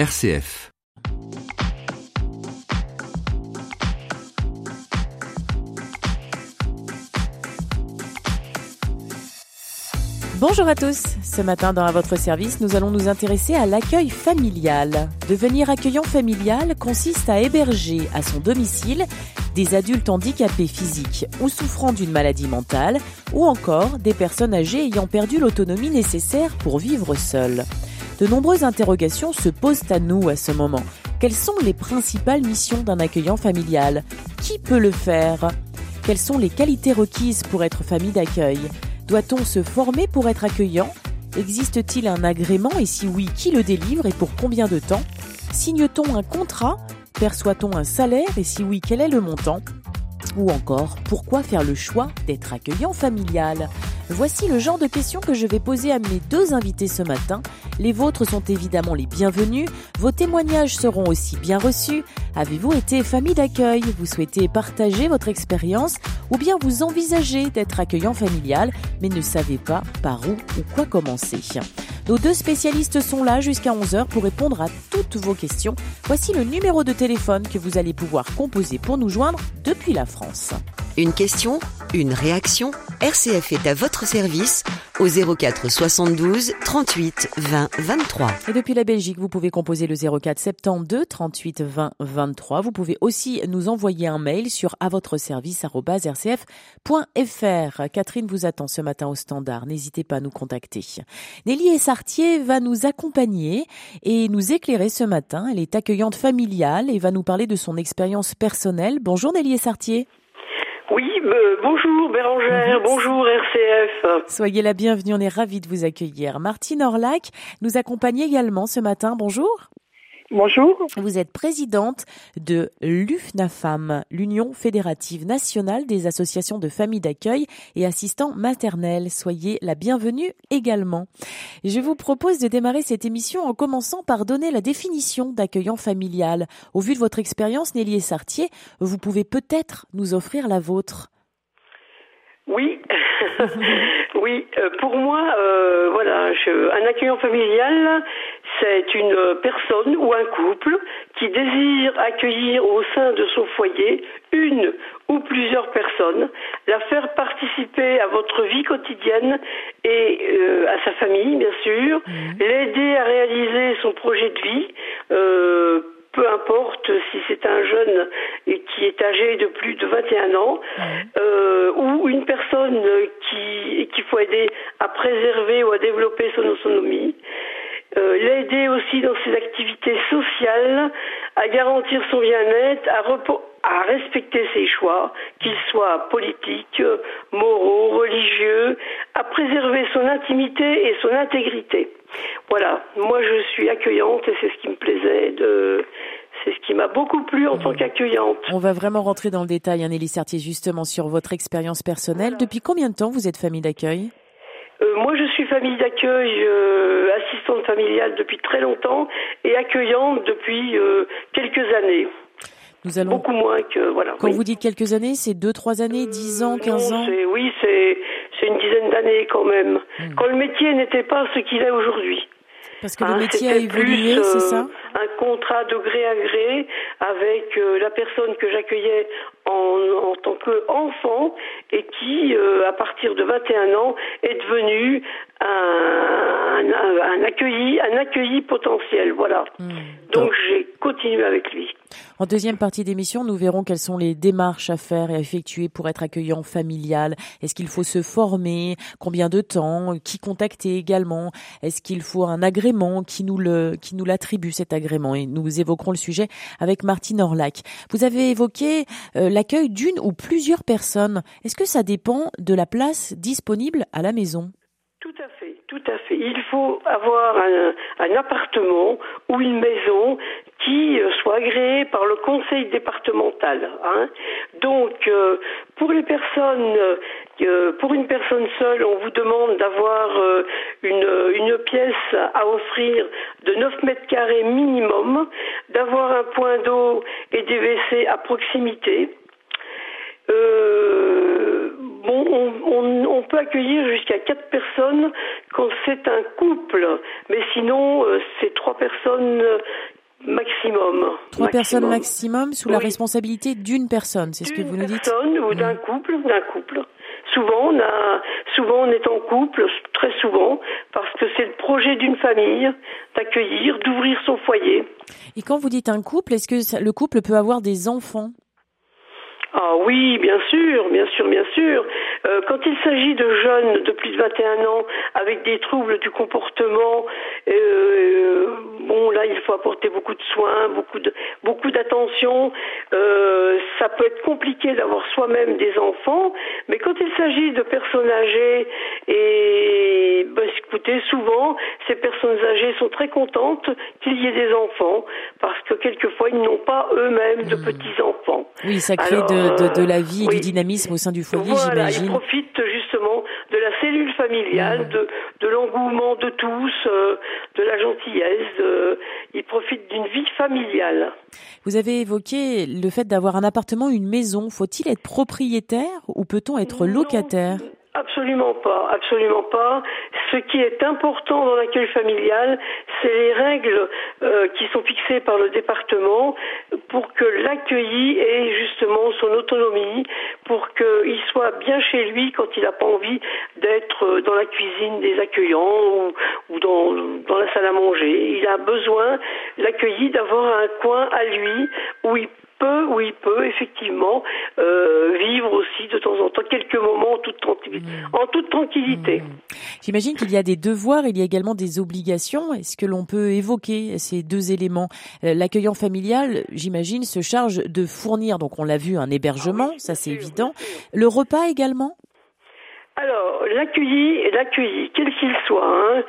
RCF. Bonjour à tous. Ce matin, dans votre service, nous allons nous intéresser à l'accueil familial. Devenir accueillant familial consiste à héberger à son domicile des adultes handicapés physiques ou souffrant d'une maladie mentale, ou encore des personnes âgées ayant perdu l'autonomie nécessaire pour vivre seules. De nombreuses interrogations se posent à nous à ce moment. Quelles sont les principales missions d'un accueillant familial? Qui peut le faire? Quelles sont les qualités requises pour être famille d'accueil? Doit-on se former pour être accueillant? Existe-t-il un agrément? Et si oui, qui le délivre et pour combien de temps? Signe-t-on un contrat? Perçoit-on un salaire? Et si oui, quel est le montant? Ou encore, pourquoi faire le choix d'être accueillant familial? Voici le genre de questions que je vais poser à mes deux invités ce matin. Les vôtres sont évidemment les bienvenus, vos témoignages seront aussi bien reçus. Avez-vous été famille d'accueil? Vous souhaitez partager votre expérience ou bien vous envisagez d'être accueillant familial mais ne savez pas par où ou quoi commencer? Nos deux spécialistes sont là jusqu'à 11h pour répondre à toutes vos questions. Voici le numéro de téléphone que vous allez pouvoir composer pour nous joindre depuis la France. Une question, une réaction RCF est à votre service au 04 72 38 20 23. Et depuis la Belgique, vous pouvez composer le 04 72 38 20 23. Vous pouvez aussi nous envoyer un mail sur à votre service rcf.fr. Catherine vous attend ce matin au standard. N'hésitez pas à nous contacter. Nelly Essartier va nous accompagner et nous éclairer ce matin. Elle est accueillante familiale et va nous parler de son expérience personnelle. Bonjour Nelly Essartier. Oui, euh, bonjour Bérangère, bonjour RCF. Soyez la bienvenue, on est ravis de vous accueillir. Martine Orlac nous accompagne également ce matin. Bonjour. Bonjour. Vous êtes présidente de l'UFNAFAM, l'Union fédérative nationale des associations de familles d'accueil et assistants maternels. Soyez la bienvenue également. Je vous propose de démarrer cette émission en commençant par donner la définition d'accueillant familial. Au vu de votre expérience, Nelly et Sartier, vous pouvez peut-être nous offrir la vôtre. Oui, oui. Euh, pour moi, euh, voilà, un accueillant familial, c'est une personne ou un couple qui désire accueillir au sein de son foyer une ou plusieurs personnes, la faire participer à votre vie quotidienne et euh, à sa famille, bien sûr, mmh. l'aider à réaliser son projet de vie peu importe si c'est un jeune qui est âgé de plus de 21 ans euh, ou une personne qui qu'il faut aider à préserver ou à développer son autonomie. Euh, l'aider aussi dans ses activités sociales, à garantir son bien-être, à, à respecter ses choix, qu'ils soient politiques, moraux, religieux, à préserver son intimité et son intégrité. Voilà, moi je suis accueillante et c'est ce qui me plaisait de c'est ce qui m'a beaucoup plu en tant qu'accueillante. On va vraiment rentrer dans le détail, Anneli Sertier, justement sur votre expérience personnelle. Depuis combien de temps vous êtes famille d'accueil? Euh, moi, je suis famille d'accueil, euh, assistante familiale depuis très longtemps et accueillante depuis euh, quelques années. Nous allons... Beaucoup moins que voilà. Quand vous dites quelques années, c'est deux, trois années, dix ans, quinze ans Oui, c'est une dizaine d'années quand même. Hmm. Quand le métier n'était pas ce qu'il est aujourd'hui. Parce que le hein, métier a évolué, c'est ça? Un contrat de gré à gré avec la personne que j'accueillais en, en, tant qu'enfant et qui, à partir de 21 ans, est devenu un, un, accueilli, un accueilli potentiel, voilà. Hmm. Donc j'ai continué avec lui. En deuxième partie d'émission, nous verrons quelles sont les démarches à faire et à effectuer pour être accueillant familial. Est-ce qu'il faut se former? Combien de temps? Qui contacter également? Est-ce qu'il faut un agrément? Qui nous le, qui nous l'attribue cet agrément? Et nous évoquerons le sujet avec Martine Orlac. Vous avez évoqué euh, l'accueil d'une ou plusieurs personnes. Est-ce que ça dépend de la place disponible à la maison? Tout à fait, tout à fait. Il faut avoir un, un appartement ou une maison qui euh, soit agréé par le conseil départemental. Hein. Donc, euh, pour les personnes, euh, pour une personne seule, on vous demande d'avoir une, une pièce à offrir de 9 mètres carrés minimum, d'avoir un point d'eau et des WC à proximité. Euh, bon, on, peut accueillir jusqu'à quatre personnes quand c'est un couple, mais sinon euh, c'est trois personnes maximum. Trois personnes maximum sous la responsabilité d'une personne, c'est ce que vous nous dites D'une personne ou d'un mmh. couple, d'un couple. Souvent, on a, souvent on est en couple, très souvent, parce que c'est le projet d'une famille d'accueillir, d'ouvrir son foyer. Et quand vous dites un couple, est-ce que le couple peut avoir des enfants? Ah oui, bien sûr, bien sûr, bien sûr. Euh, quand il s'agit de jeunes de plus de 21 ans avec des troubles du comportement, euh, bon là il faut apporter beaucoup de soins, beaucoup de beaucoup d'attention. Euh, ça peut être compliqué d'avoir soi-même des enfants, mais quand il s'agit de personnes âgées et bah, écoutez, souvent ces personnes âgées sont très contentes qu'il y ait des enfants parce que quelquefois ils n'ont pas eux-mêmes de mmh. petits enfants. Oui, ça crée de de, la vie et du dynamisme au sein du foyer, voilà, j'imagine. Ils profitent justement de la cellule familiale, de, de l'engouement de tous, euh, de la gentillesse. De, ils profitent d'une vie familiale. Vous avez évoqué le fait d'avoir un appartement, une maison. Faut-il être propriétaire ou peut-on être locataire? Absolument pas, absolument pas. Ce qui est important dans l'accueil familial, c'est les règles euh, qui sont fixées par le département pour que l'accueilli ait justement son autonomie, pour qu'il soit bien chez lui quand il n'a pas envie d'être dans la cuisine des accueillants ou, dans, dans la salle à manger. Il a besoin, l'accueilli, d'avoir un coin à lui où il peut, oui, il peut effectivement euh, vivre aussi de temps en temps quelques moments en toute, tranquillité. Mmh. En toute tranquillité. Mmh. J'imagine qu'il y a des devoirs, il y a également des obligations. Est-ce que l'on peut évoquer ces deux éléments? Euh, L'accueillant familial, j'imagine, se charge de fournir, donc on l'a vu, un hébergement, ah ça c'est évident. Le repas également? Alors, l'accueilli, l'accueilli, quel qu'il soit, hein,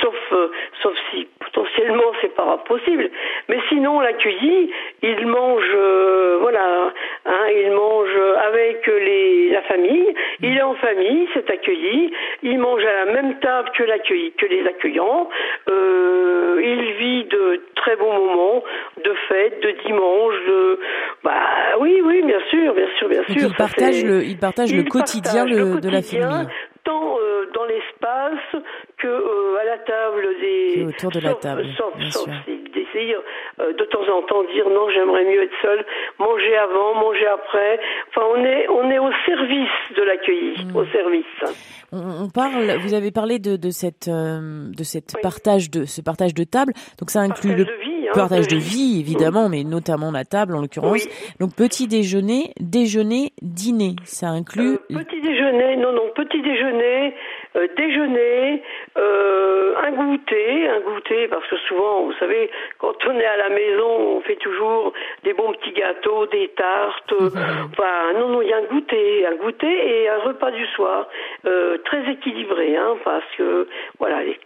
sauf, euh, sauf si potentiellement c'est pas possible, mais sinon l'accueilli, il mange, euh, voilà, hein, il mange avec la famille, il est en famille, c'est accueilli, il mange à la même table que l'accueilli, que les accueillants, euh, très bons moments, de fêtes, de dimanche, de, bah oui, oui, bien sûr, bien sûr, bien sûr. il partage le, il partage le quotidien de la famille. Tant euh, dans l'espace que euh, à la table des. autour de la table. Sauf d'essayer euh, de temps en temps dire non, j'aimerais mieux être seul, manger avant, manger après. Enfin, on est on est au service de l'accueilli, mm. au service. On, parle, vous avez parlé de, de cette de cette partage de ce partage de table. Donc ça inclut le hein, partage de vie évidemment, mais notamment la table en l'occurrence. Donc petit déjeuner, déjeuner, dîner, ça inclut. petit déjeuner, non non, petit déjeuner, euh, déjeuner, euh, un goûter, un goûter, parce que souvent, vous savez, quand on est à la maison, on fait toujours des bons petits gâteaux, des tartes. Enfin, non, non, il y a un goûter, un goûter et un repas du soir, euh, très équilibré, hein, parce que voilà, les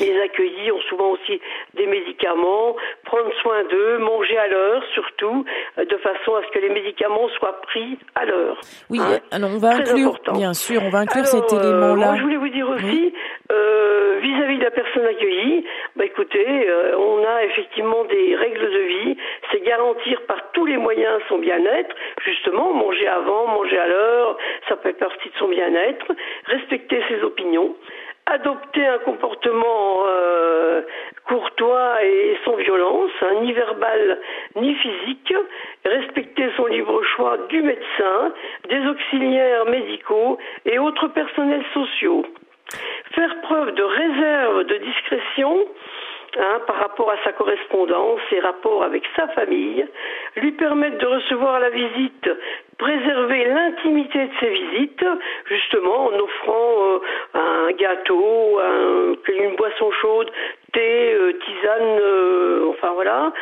les accueillis ont souvent aussi des médicaments, prendre soin d'eux, manger à l'heure surtout, euh, de façon à ce que les médicaments soient pris à l'heure. Oui, hein. alors on va inclure, bien sûr, on va inclure cet euh, élément-là. je voulais vous dire aussi, euh, vis-à-vis de la personne accueillie, bah écoutez, on a effectivement des règles de vie, c'est garantir par tous les moyens son bien-être, justement, manger avant, manger à l'heure, ça être partie de son bien-être, respecter ses opinions, adopter un comportement euh, courtois et sans violence, hein, ni verbal ni physique, respecter son libre choix du médecin, des auxiliaires médicaux et autres personnels sociaux, faire preuve de réserve, de discrétion, Hein, par rapport à sa correspondance, ses rapports avec sa famille, lui permettre de recevoir la visite, préserver l'intimité de ses visites, justement en offrant euh, un gâteau, une boisson chaude, thé, euh, tisane, euh, enfin voilà.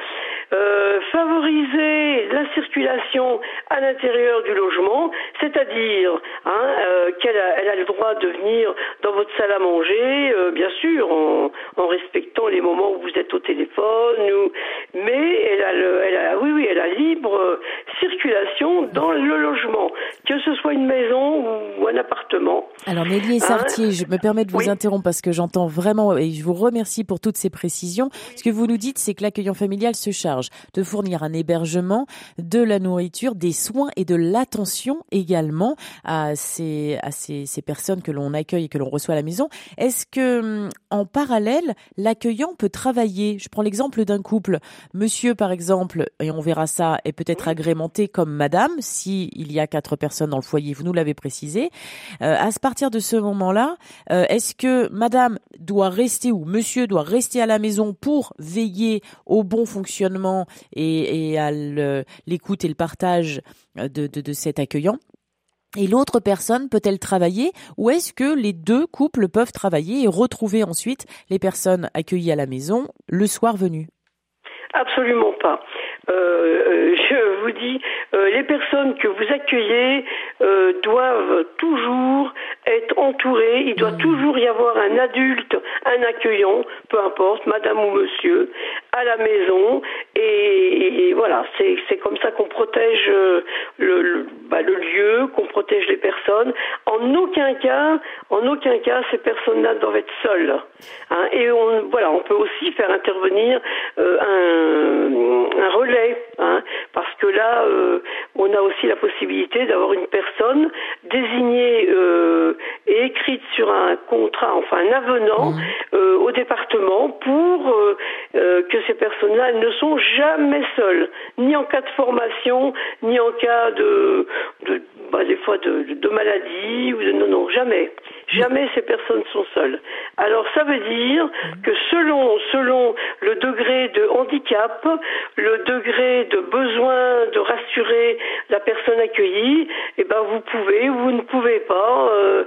Favoriser la circulation à l'intérieur du logement, c'est-à-dire hein, qu'elle a, elle a le droit de venir dans votre salle à manger, bien sûr, en, en respectant les moments où vous êtes au téléphone, ou, mais elle a, le, elle a, oui, oui, elle a libre circulation dans le logement, que ce soit une maison ou un appartement. Alors Nelly hein Sartier, je me permets de vous interrompre parce que j'entends vraiment et je vous remercie pour toutes ces précisions. Ce que vous nous dites, c'est que l'accueillant familial se charge charge de fournir un hébergement, de la nourriture, des soins et de l'attention également à ces, à ces, ces personnes que l'on accueille et que l'on reçoit à la maison. Est-ce que, hum, en parallèle, l'accueillant peut travailler? Je prends l'exemple d'un couple. Monsieur, par exemple, et on verra ça, est peut-être agrémenté comme madame, si il y a quatre personnes dans le foyer, vous nous l'avez précisé. Euh, à partir de ce moment-là, euh, est-ce que madame doit rester ou monsieur doit rester à la maison pour veiller au bon fonctionnement et, à l'écoute et le partage de, de, cet accueillant et l'autre personne peut-elle travailler ou est-ce que les deux couples peuvent travailler et retrouver ensuite les personnes accueillies à la maison le soir venu? Absolument pas. Euh, euh, je vous dis, euh, les personnes que vous accueillez doivent toujours être entourées. Il doit mmh. toujours y avoir un adulte, un accueillant, peu importe, madame ou monsieur, à la maison. Et, voilà, c'est comme ça qu'on protège le, le, bah, le lieu, qu'on protège les personnes. En aucun cas, en aucun cas, ces personnes-là doivent être seules. Hein. et on, voilà, on peut aussi faire intervenir un, un relais Hein, parce que là, euh, on a aussi la possibilité d'avoir une personne désignée euh, et écrite sur un contrat, enfin un avenant mmh. euh, au département pour que ces personnes-là ne sont jamais seules, ni en cas de formation, ni en cas de, de bah, des fois de, de, maladie ou de non non jamais. Jamais ces personnes sont seules. Alors ça veut dire que selon selon le degré de handicap le degré de besoin de rassurer la personne accueillie eh ben vous pouvez ou vous ne pouvez pas euh,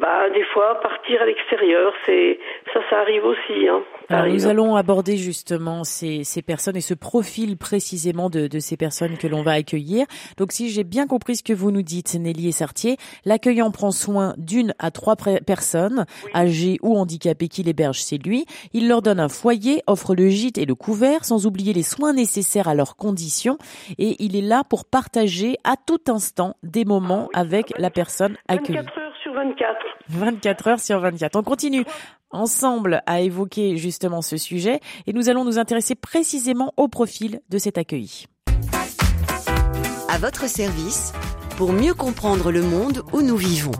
bah, des fois partir à l'extérieur c'est ça ça arrive aussi hein. Alors, nous allons aborder justement ces, ces personnes et ce profil précisément de, de ces personnes que l'on va accueillir. Donc si j'ai bien compris ce que vous nous dites, Nelly et Sartier, l'accueillant prend soin d'une à trois personnes, âgées ou handicapées qu'il héberge chez lui. Il leur donne un foyer, offre le gîte et le couvert, sans oublier les soins nécessaires à leurs conditions. Et il est là pour partager à tout instant des moments ah avec la personne accueillie. 24 heures sur 24. 24 heures sur 24. On continue ensemble à évoquer justement ce sujet et nous allons nous intéresser précisément au profil de cet accueilli. À votre service, pour mieux comprendre le monde où nous vivons.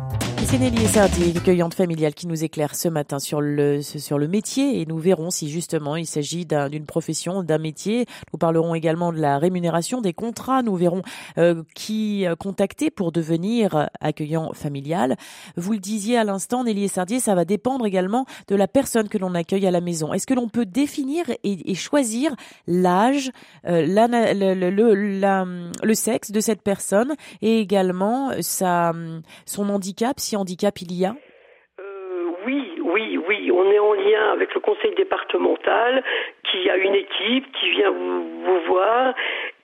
C'est Nelly Sardi, accueillante familiale, qui nous éclaire ce matin sur le, sur le métier et nous verrons si justement il s'agit d'une profession, d'un métier. Nous parlerons également de la rémunération, des contrats. Nous verrons euh, qui euh, contacter pour devenir accueillant familial. Vous le disiez à l'instant, Nelly Sardier, ça va dépendre également de la personne que l'on accueille à la maison. Est-ce que l'on peut définir et, et choisir l'âge, euh, le, le, la, le sexe de cette personne et également sa, son handicap handicap il y a? Euh, oui, oui, oui. On est en lien avec le conseil départemental qui a une équipe qui vient vous, voir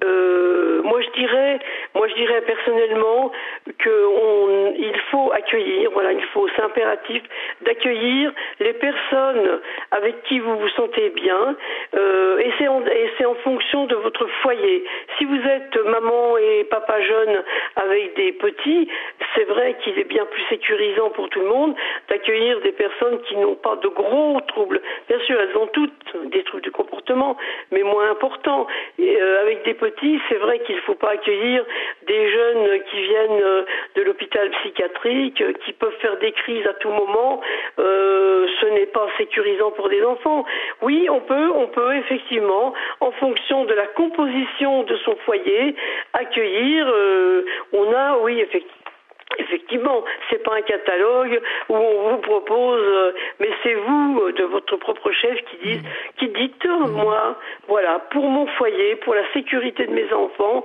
euh, moi je dirais, moi je dirais personnellement que on, il faut accueillir, voilà, il faut, c'est impératif d'accueillir les personnes avec qui vous vous sentez bien, euh, et c'est en, et c'est en fonction de votre foyer. Si vous êtes maman et papa jeune avec des petits, c'est vrai qu'il est bien plus sécurisant pour tout le monde d'accueillir des personnes qui n'ont pas de gros troubles. Bien sûr, elles ont toutes des troubles du comportement, mais moins importants, et, euh, avec des petits c'est vrai qu'il ne faut pas accueillir des jeunes qui viennent euh, de l'hôpital psychiatrique, euh, qui peuvent faire des crises à tout moment. Ce n'est pas sécurisant pour des enfants. Oui, on peut, on peut effectivement, en fonction de la composition de son foyer, accueillir. on a, oui, effectivement Effectivement, c'est pas un catalogue où on vous propose, euh, mais c'est vous euh, de votre propre chef qui dit, qui dites euh, moi, voilà, pour mon foyer, pour la sécurité de mes enfants,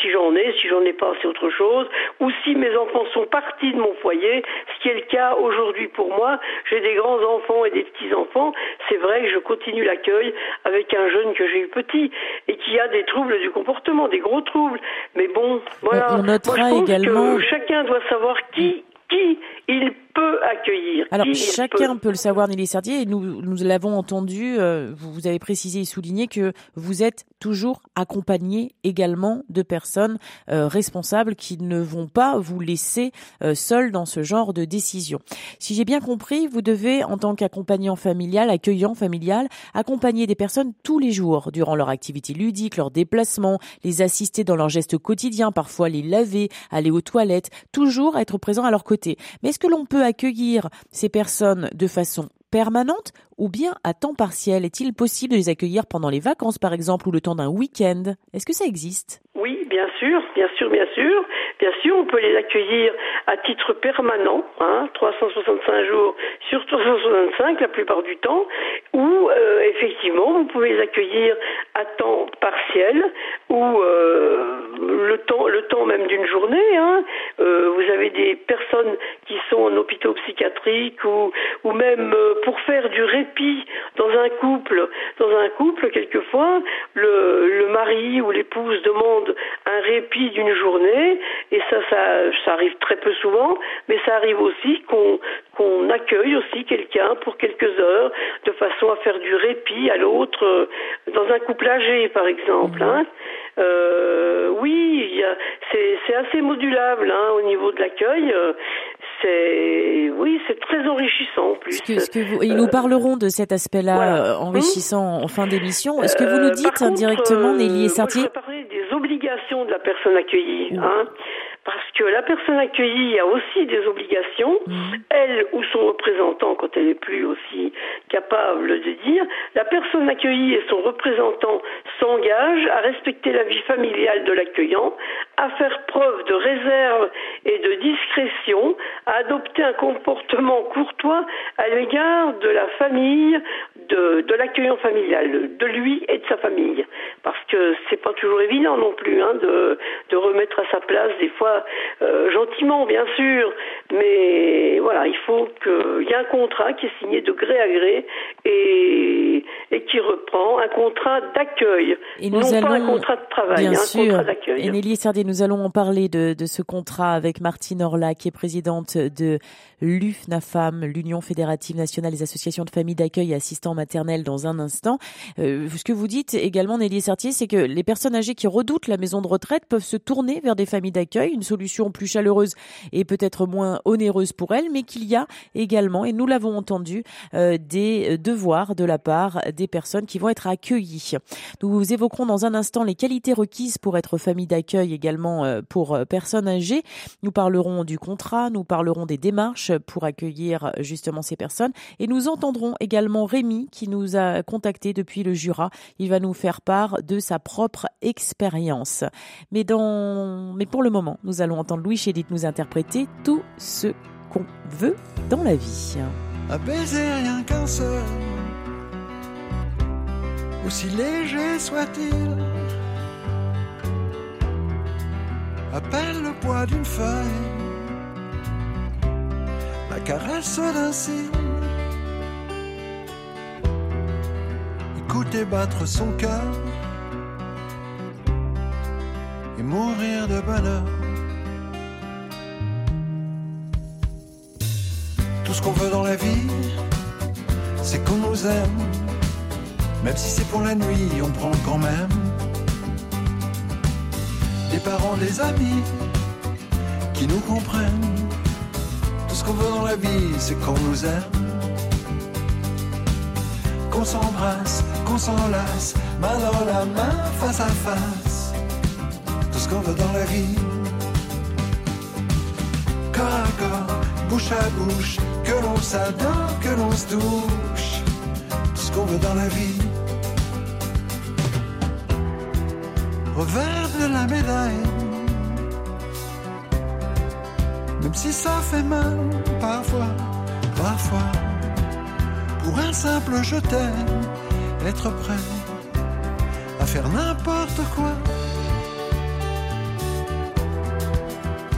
si j'en ai, si j'en ai pas, c'est autre chose, ou si mes enfants sont partis de mon foyer, ce qui est le cas aujourd'hui pour moi, j'ai des grands enfants et des petits enfants, c'est vrai que je continue l'accueil avec un jeune que j'ai eu petit et qui a des troubles du comportement, des gros troubles, mais bon, voilà. On notera également. chacun doit savoir qui qui il peut accueillir. Alors chacun peut... le savoir, Nelly Sardier, et nous, nous l'avons entendu, euh, vous avez précisé et souligné que vous êtes toujours accompagné également de personnes euh, responsables qui ne vont pas vous laisser euh, seul dans ce genre de décision. Si j'ai bien compris, vous devez, en tant qu'accompagnant familial, accueillant familial, accompagner des personnes tous les jours durant leur activité ludique, leur déplacement, les assister dans leurs gestes quotidiens, parfois les laver, aller aux toilettes, toujours être présent à leur côté. Mais est-ce que l'on peut accueillir ces personnes de façon permanente ou bien à temps partiel Est-il possible de les accueillir pendant les vacances par exemple ou le temps d'un week-end? Est-ce que ça existe? Oui, bien sûr, bien sûr, bien sûr. Bien sûr, on peut les accueillir à titre permanent, hein, 365 jours sur 365 la plupart du temps, ou euh, effectivement, vous pouvez les accueillir à temps partiel ou euh, le temps, le temps même d'une journée. Hein. Euh, vous avez des personnes qui sont en hôpitaux psychiatriques ou, ou même pour faire du répit dans un couple. Dans un couple, quelquefois, le, mari ou l'épouse demande un répit d'une journée, et ça, ça, arrive très peu souvent, mais ça arrive aussi qu'on accueille aussi quelqu'un pour quelques heures, de façon à faire du répit à l'autre, dans un couple âgé, par exemple. Hein. Euh, oui, c'est assez modulable hein, au niveau de l'accueil. C'est oui, c'est très enrichissant en plus. Ce que, ce que vous, et nous parlerons de cet aspect-là euh, enrichissant en fin d'émission. Est-ce que vous nous euh, dites indirectement, Nelly et Sartier des obligations de la personne accueillie. Hein parce que la personne accueillie a aussi des obligations, mhm. elle ou son représentant, quand elle est plus aussi capable de dire, la personne accueillie et son représentant s'engagent à respecter la vie familiale de l'accueillant, à faire preuve de réserve et de discrétion, à adopter un comportement courtois à l'égard de la famille, de, de l'accueillant familial, de lui et de sa famille. Parce que c'est pas toujours évident non plus hein, de, de remettre à sa place des fois euh, gentiment bien sûr, mais voilà, il faut qu'il y ait un contrat qui est signé de gré à gré et, et qui reprend un contrat d'accueil, non pas un contrat de travail, bien un sûr. contrat d'accueil. Et Nelly Sardier, nous allons en parler de, de ce contrat avec Martine Orla, qui est présidente de l'UFNAFAM, l'Union fédérative nationale des associations de familles d'accueil et assistants maternels, dans un instant. Euh, ce que vous dites également, Nelly Sartier, c'est que les personnes âgées qui redoutent la maison de retraite peuvent se tourner vers des familles d'accueil, une solution plus chaleureuse et peut-être moins onéreuse pour elles, mais qu'il y a également, et nous l'avons entendu, euh, des devoirs de la part des personnes qui vont être accueillies. Nous évoquerons dans un instant les qualités requises pour être famille d'accueil également euh, pour personnes âgées. Nous parlerons du contrat, nous parlerons des démarches pour accueillir justement ces personnes. Et nous entendrons également Rémi qui nous a contacté depuis le Jura. Il va nous faire part de sa propre expérience. Mais pour le moment, nous allons entendre Louis Chédid nous interpréter tout ce qu'on veut dans la vie. Un baiser rien qu'un seul, aussi léger soit-il, appelle le poids d'une feuille la caresse d'un cygne. Écouter battre son cœur et mourir de bonheur. Tout ce qu'on veut dans la vie, c'est qu'on nous aime. Même si c'est pour la nuit, on prend quand même. Des parents, des amis qui nous comprennent qu'on veut dans la vie, c'est qu'on nous aime. Qu'on s'embrasse, qu'on s'enlace, main dans la main, face à face. Tout ce qu'on veut dans la vie. Corps à corps, bouche à bouche, que l'on s'adore, que l'on se touche. Tout ce qu'on veut dans la vie. Revers de la médaille même si ça fait mal parfois, parfois, pour un simple je t'aime, être prêt à faire n'importe quoi.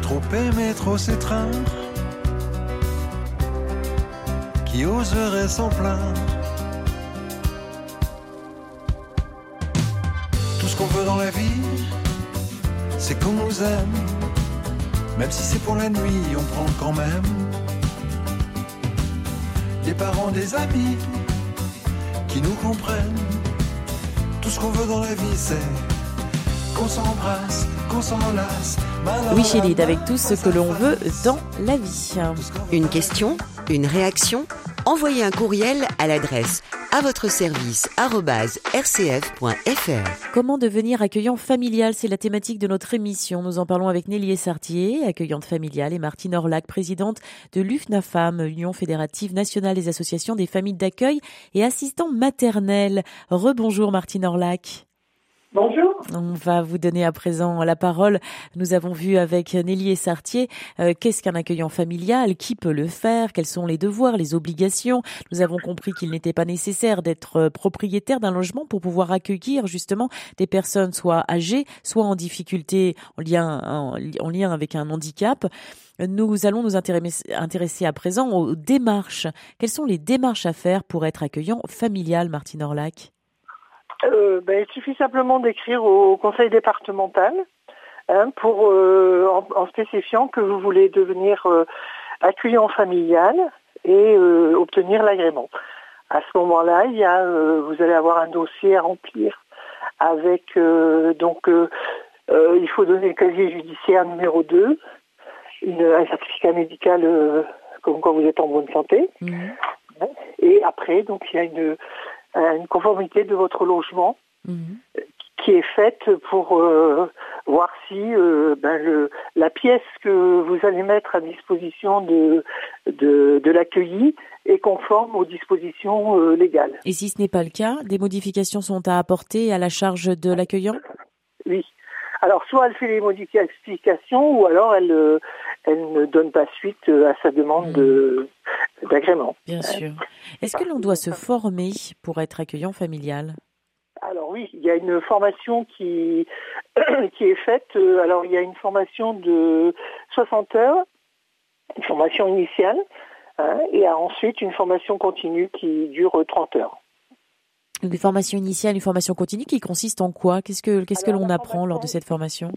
Trop aimer, trop s'étreindre, qui oserait s'en plaindre? Tout ce qu'on veut dans la vie, c'est qu'on nous aime Même si c'est pour la nuit, on prend quand même. Des parents, des amis qui nous comprennent. Tout ce qu'on veut dans la vie, c'est qu'on s'embrasse, qu'on s'enlace. Oui, Chélide, avec tout ce que l'on veut dans la vie. Une question, une réaction Envoyez un courriel à l'adresse à votre service rcf.fr. Comment devenir accueillant familial C'est la thématique de notre émission. Nous en parlons avec Nelly Sartier, accueillante familiale, et Martine Orlac, présidente de l'UFNAFAM, Union fédérative nationale des associations des familles d'accueil et assistants maternels. Rebonjour Martine Orlac. Bonjour. On va vous donner à présent la parole. Nous avons vu avec Nelly et Sartier euh, qu'est-ce qu'un accueillant familial, qui peut le faire, quels sont les devoirs, les obligations. Nous avons compris qu'il n'était pas nécessaire d'être euh, propriétaire d'un logement pour pouvoir accueillir justement des personnes soit âgées, soit en difficulté en lien, en, lien avec un handicap. Nous allons nous intéresser à présent aux démarches. Quelles sont les démarches à faire pour être accueillant familial, Martine Orlac? Euh, ben, Il suffit simplement d'écrire au conseil départemental hein, pour, euh, en, spécifiant que vous voulez devenir euh, accueillant familial et obtenir l'agrément. À ce moment-là, il y a, vous allez avoir un dossier à remplir avec donc il faut donner le casier judiciaire numéro 2, un certificat médical comme quoi vous êtes en bonne santé. Mmh. Et après, donc il y a une une conformité de votre logement mhm. qui est faite pour euh, voir si euh, ben, la pièce que vous allez mettre à disposition de, de, l'accueilli est conforme aux dispositions euh, légales. Et si ce n'est pas le cas, des modifications sont à apporter à la charge de l'accueillant? Oui. Alors, soit elle fait les modifications, ou alors elle, elle ne donne pas suite à sa demande de, d'agrément. Bien sûr. Est-ce que l'on doit se former pour être accueillant familial? Alors oui, il y a une formation qui, qui est faite. Alors il y a une formation de 60 heures, une formation initiale, hein, et ensuite une formation continue qui dure 30 heures. Une formation initiale, une formation continue qui consiste en quoi? Qu'est-ce que qu'est-ce que l'on apprend lors de cette formation?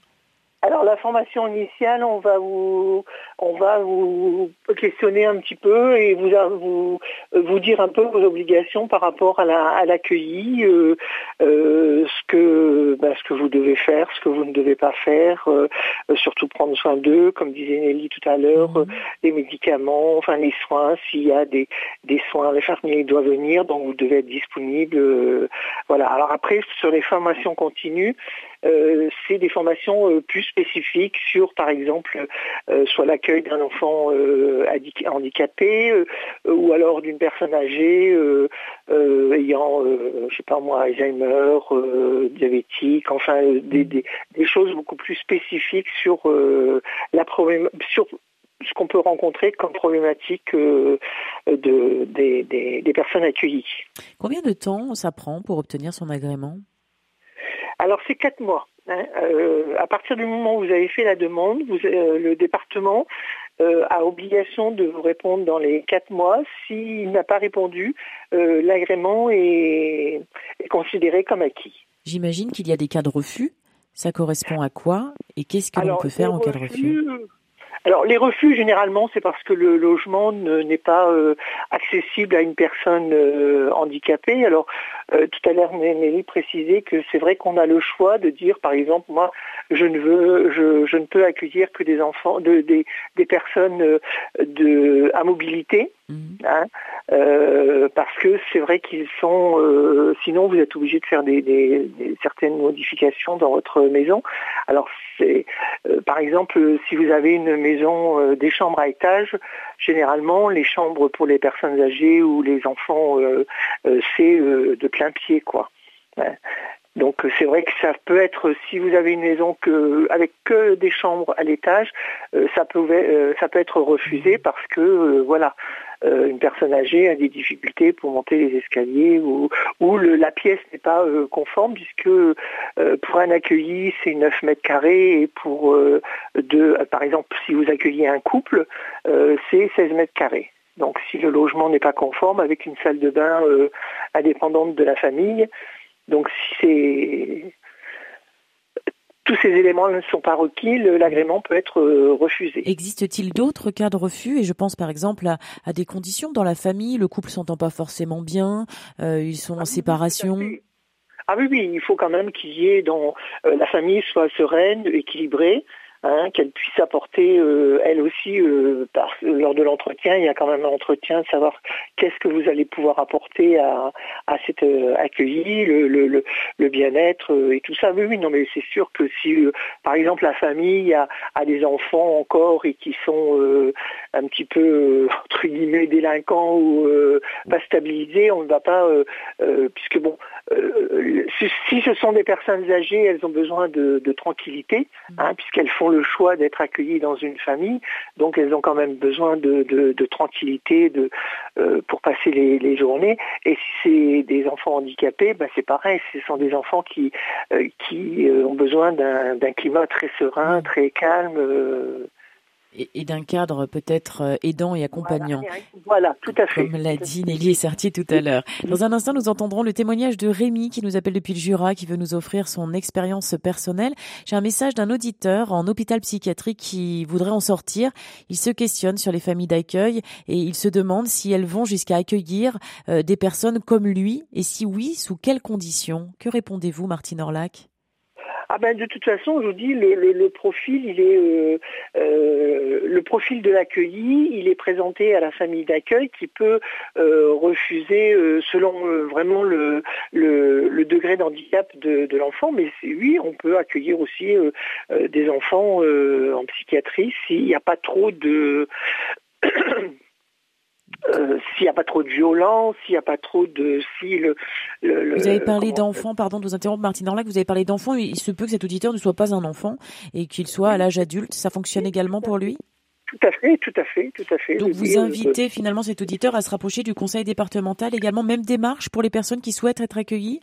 Alors la formation initiale, on va vous, on va vous questionner un petit peu et vous, vous, vous dire un peu vos obligations par rapport à, la, à l'accueilli, euh, euh, ce que, ben, ce que vous devez faire, ce que vous ne devez pas faire, euh, surtout prendre soin d'eux, comme disait Nelly tout à l'heure, mmh. les médicaments, enfin les soins, s'il y a des, des soins, l'infirmier doit venir, donc vous devez être disponible. voilà. Alors après sur les formations continues. Euh, c'est des formations euh, plus spécifiques sur, par exemple, euh, soit l'accueil d'un enfant handicapé ou alors d'une personne âgée ayant, je sais pas moi, Alzheimer, diabétique, enfin des, choses beaucoup plus spécifiques sur ce qu'on peut rencontrer comme problématique de, des, personnes accueillies. Combien de temps ça prend pour obtenir son agrément? Alors c'est quatre mois. Hein. Euh, à partir du moment où vous avez fait la demande, euh, le département euh, a obligation de vous répondre dans les quatre mois. S'il n'a pas répondu, l'agrément est, considéré comme acquis. J'imagine qu'il y a des cas de refus. Ça correspond à quoi Et qu'est-ce que l'on peut faire en cas de refus alors les refus généralement c'est parce que le logement n'est pas euh, accessible à une personne euh, handicapée. Alors euh, tout à l'heure Nelly précisait que c'est vrai qu'on a le choix de dire par exemple moi je ne veux je, ne peux accueillir que des enfants de, des, personnes de à mobilité. Mhm. Hein, parce que c'est vrai qu'ils sont sinon vous êtes obligé de faire des, certaines modifications dans votre maison. Alors c'est par exemple si vous avez une maison euh, des chambres à étage. Généralement, les chambres pour les personnes âgées ou les enfants, euh, euh, c'est de plein pied, quoi. Donc c'est vrai que ça peut être, si vous avez une maison que, avec que des chambres à l'étage, ça, peut, ça peut être refusé parce que voilà, euh, une personne âgée a des difficultés pour monter les escaliers ou, la pièce n'est pas euh, conforme puisque euh, pour un accueilli c'est 9 mètres carrés et pour deux, par exemple si vous accueillez un couple c'est 16 mètres carrés. Donc si le logement n'est pas conforme avec une salle de bain indépendante de la famille, donc si c'est tous ces éléments ne sont pas requis, l'agrément peut être refusé. Existe-t-il d'autres cas de refus? Et je pense par exemple à, des conditions dans la famille, le couple s'entend pas forcément bien, ils sont en ah séparation. Ah oui, oui, il faut quand même qu'il y ait dans la famille soit sereine, équilibrée, Hein, qu'elle puisse apporter euh, elle aussi euh, lors de l'entretien. Il y a quand même un entretien, savoir qu'est-ce que vous allez pouvoir apporter à, à cet euh, accueilli, le, le, bien-être et tout ça. Oui, oui, non, mais c'est sûr que si, par exemple, la famille a, a, des enfants encore et qui sont un petit peu entre guillemets délinquants ou pas stabilisés, on ne va pas, puisque bon, si, ce sont des personnes âgées, elles ont besoin de, de tranquillité, hein, puisqu'elles font le choix d'être accueillies dans une famille, donc elles ont quand même besoin de, tranquillité de, euh, pour passer les, journées. Et si c'est des enfants handicapés, ben c'est pareil, ce sont des enfants qui, euh, qui euh, ont besoin d'un climat très serein, très calme et, d'un cadre peut-être euh, aidant et accompagnant. Voilà, tout à fait. Comme l'a dit Nelly Sertier tout à l'heure. Dans un instant, nous entendrons le témoignage de Rémi qui nous appelle depuis le Jura, qui veut nous offrir son expérience personnelle. J'ai un message d'un auditeur en hôpital psychiatrique qui voudrait en sortir. Il se questionne sur les familles d'accueil et il se demande si elles vont jusqu'à accueillir euh, des personnes comme lui et si oui, sous quelles conditions. Que répondez-vous, Martine Orlac? Ah ben de toute façon, je vous dis, le, profil, il est euh, euh, le profil de l'accueilli, il est présenté à la famille d'accueil qui peut euh, refuser selon vraiment le, le, degré d'handicap de l'enfant. Mais oui, on peut accueillir aussi des enfants en psychiatrie s'il n'y a pas trop de Euh, s'il n'y a pas trop de violence, s'il n'y a pas trop de... Si le, vous avez parlé d'enfants, pardon de vous interrompre Martine Orlac, vous avez parlé d'enfants, il se peut que cet auditeur ne soit pas un enfant et qu'il soit à l'âge adulte, ça fonctionne également pour lui? Tout à fait, tout à fait, tout à fait. Donc vous invitez finalement cet auditeur à se rapprocher du conseil départemental également, même démarche pour les personnes qui souhaitent être accueillies?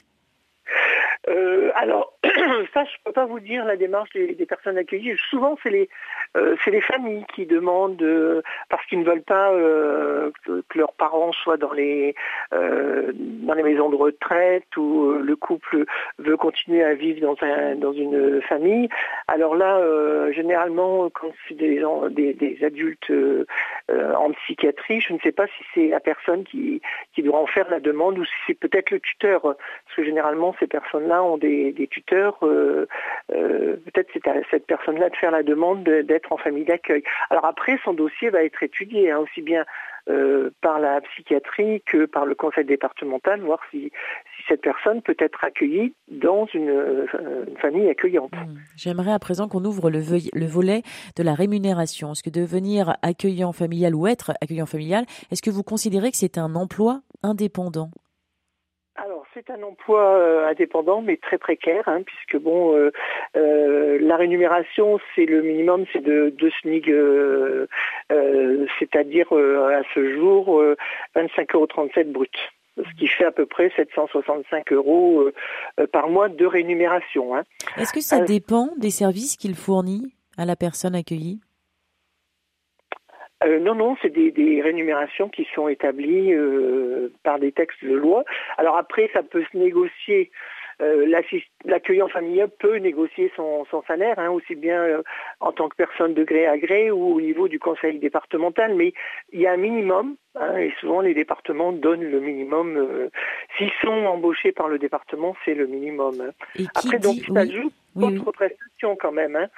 Euh, alors, ça, je ne peux pas vous dire la démarche des, personnes accueillies. Souvent, c'est les, euh, les familles qui demandent, euh, parce qu'ils ne veulent pas que, leurs parents soient dans les, dans les maisons de retraite ou le couple veut continuer à vivre dans, un, dans une famille. Alors là, généralement, quand c'est des, des, adultes en psychiatrie, je ne sais pas si c'est la personne qui, qui doit en faire la demande ou si c'est peut-être le tuteur, parce que généralement, ces personnes-là ont des, tuteurs, euh, euh, peut-être c'est à cette personne-là de faire la demande d'être en famille d'accueil. Alors après, son dossier va être étudié, hein, aussi bien euh, par la psychiatrie que par le conseil départemental, voir si, cette personne peut être accueillie dans une, famille accueillante. Hmm. J'aimerais à présent qu'on ouvre le, le, volet de la rémunération. Est-ce que devenir accueillant familial ou être accueillant familial, est-ce que vous considérez que c'est un emploi indépendant? C'est un emploi euh, indépendant mais très précaire hein, puisque bon euh, euh, la rémunération c'est le minimum c'est de deux SMIG c'est-à-dire à ce jour 25,37 euros brut ce qui fait à peu près 765 euros par mois de rémunération. Hein. Est-ce que ça dépend des services qu'il fournit à la personne accueillie? Euh, non, non, c'est des, rémunérations qui sont établies euh, par des textes de loi. Alors après, ça peut se négocier. Euh, l'accueillant familial peut négocier son, salaire, hein, aussi bien en tant que personne de gré à gré ou au niveau du conseil départemental, mais il y a un minimum, hein, et souvent les départements donnent le minimum. S'ils sont embauchés par le département, c'est le minimum. Hein. Après, donc, ça joue d'autres prestations quand même.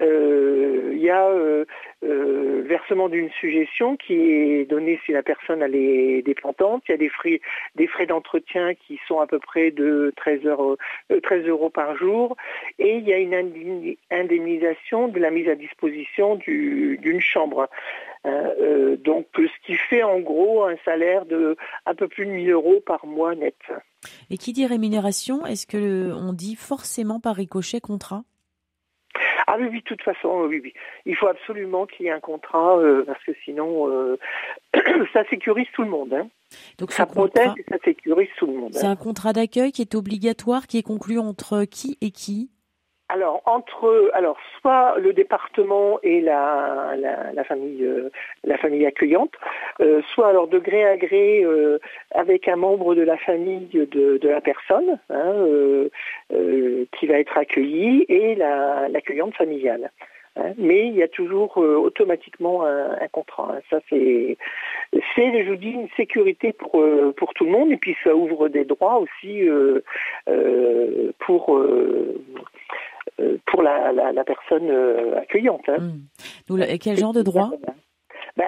Euh, il y a euh, euh, versement d'une suggestion qui est donnée si la personne elle est dépendante. Il y a des frais, d'entretien qui sont à peu près de 13 euros, 13 euros par jour. Et il y a une indemnisation de la mise à disposition d'une chambre. donc ce qui fait en gros un salaire de un peu plus de 1000 euros par mois net. Et qui dit rémunération, est-ce que on dit forcément par ricochet contrat? Ah oui, oui, de toute façon, oui, oui. Il faut absolument qu'il y ait un contrat, euh, parce que sinon, euh, ça sécurise tout le monde. Hein. Donc ça protège et ça sécurise tout le monde. C'est hein. un contrat d'accueil qui est obligatoire, qui est conclu entre qui et qui? Alors entre alors soit le département et la, la, famille euh, la famille accueillante, euh, soit alors de gré à gré euh, avec un membre de la famille de, la personne. Hein, qui va être accueillie et l'accueillante familiale. Hein. mais il y a toujours automatiquement un, contrat. Hein. Ça c'est, je vous dis, une sécurité pour pour tout le monde et puis ça ouvre des droits aussi pour pour la, la, personne accueillante. Hein. Mmh. quel genre de droit? Ben,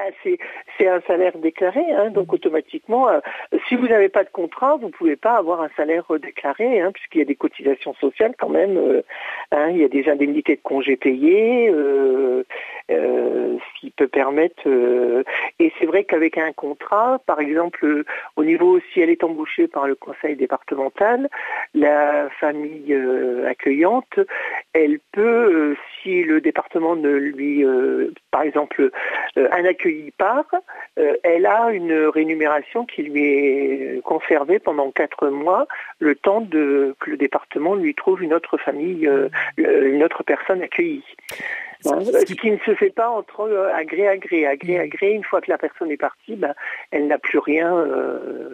c'est un salaire déclaré, hein, donc automatiquement, euh, si vous n'avez pas de contrat, vous ne pouvez pas avoir un salaire déclaré, hein, puisqu'il y a des cotisations sociales quand même, euh, hein, il y a des indemnités de congés payés, euh, ce qui peut permettre. et c'est vrai qu'avec un contrat, par exemple, au niveau si elle est embauchée par le conseil départemental, la famille accueillante, elle peut, si le département ne lui, par exemple, un accueilli part, euh, elle a une rémunération qui lui est conservée pendant quatre mois, le temps de, que le département lui trouve une autre famille, euh, une autre personne accueillie. Hein, ce qui ne se fait pas entre euh, agré à gré. Agré à gré, une fois que la personne est partie, ben, elle n'a plus rien,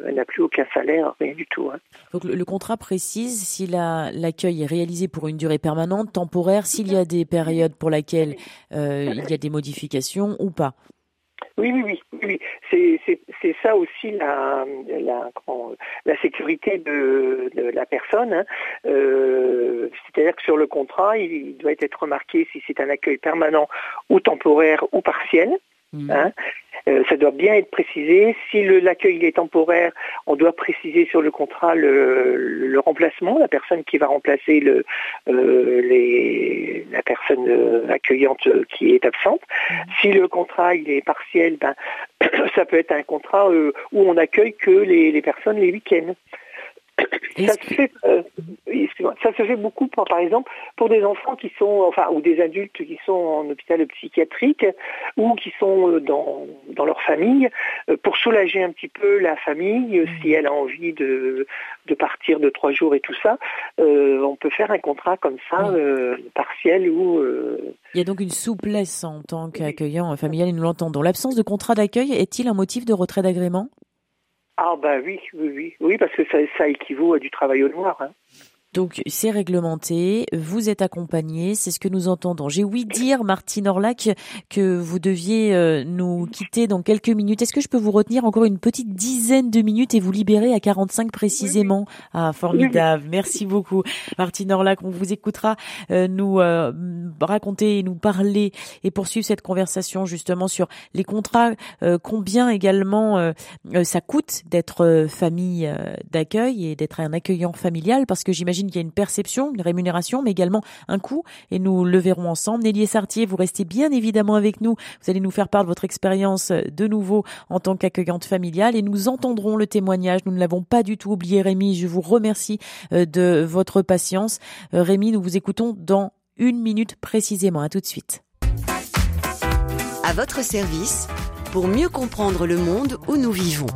elle n'a plus aucun salaire, rien du tout. Hein. Donc le, contrat précise si l'accueil est réalisé pour une durée permanente, temporaire, s'il y a des périodes pour lesquelles il y a des modifications ou pas. Oui, oui, oui, C'est ça aussi la, sécurité de, la personne. Hein. Euh, c'est-à-dire que sur le contrat, il doit être remarqué si c'est un accueil permanent ou temporaire ou partiel. Mmh. Hein. Euh, ça doit bien être précisé. Si l'accueil est temporaire, on doit préciser sur le contrat le, remplacement, la personne qui va remplacer le, euh, la personne euh, accueillante qui est absente. Mmh. Si le contrat il est partiel, ben, ça peut être un contrat où on accueille que les, les personnes les week-ends. Ça se, fait, euh, ça se fait beaucoup, par exemple, pour des enfants qui sont, enfin, ou des adultes qui sont en hôpital psychiatrique ou qui sont euh, dans, dans leur famille, euh, pour soulager un petit peu la famille, si elle a envie de, de partir de trois jours et tout ça, on peut faire un contrat comme ça, partiel ou... Il y a donc une souplesse en tant qu'accueillant familial et nous l'entendons. L'absence de contrat d'accueil est-il un motif de retrait d'agrément? Ah bah oui, oui, oui, oui, parce que ça, ça équivaut à du travail au noir. Hein. Donc c'est réglementé, vous êtes accompagné, c'est ce que nous entendons. J'ai ouï dire, Martine Orlac, que vous deviez euh, nous quitter dans quelques minutes. Est-ce que je peux vous retenir encore une petite dizaine de minutes et vous libérer à 45 précisément? Ah, formidable, merci beaucoup. Martine Orlac, on vous écoutera euh, nous euh, raconter et nous parler et poursuivre cette conversation justement sur les contrats, combien également ça coûte d'être famille d'accueil et d'être un accueillant familial, parce que j'imagine qu'il y a une perception, une rémunération, mais également un coût. Et nous le verrons ensemble. Nelly Sartier, vous restez bien évidemment avec nous. Vous allez nous faire part de votre expérience de nouveau en tant qu'accueillante familiale et nous entendrons le témoignage. Nous ne l'avons pas du tout oublié, Rémi. Je vous remercie euh, de votre patience. Euh, Rémi, nous vous écoutons dans une minute précisément. À tout de suite. À votre service pour mieux comprendre le monde où nous vivons.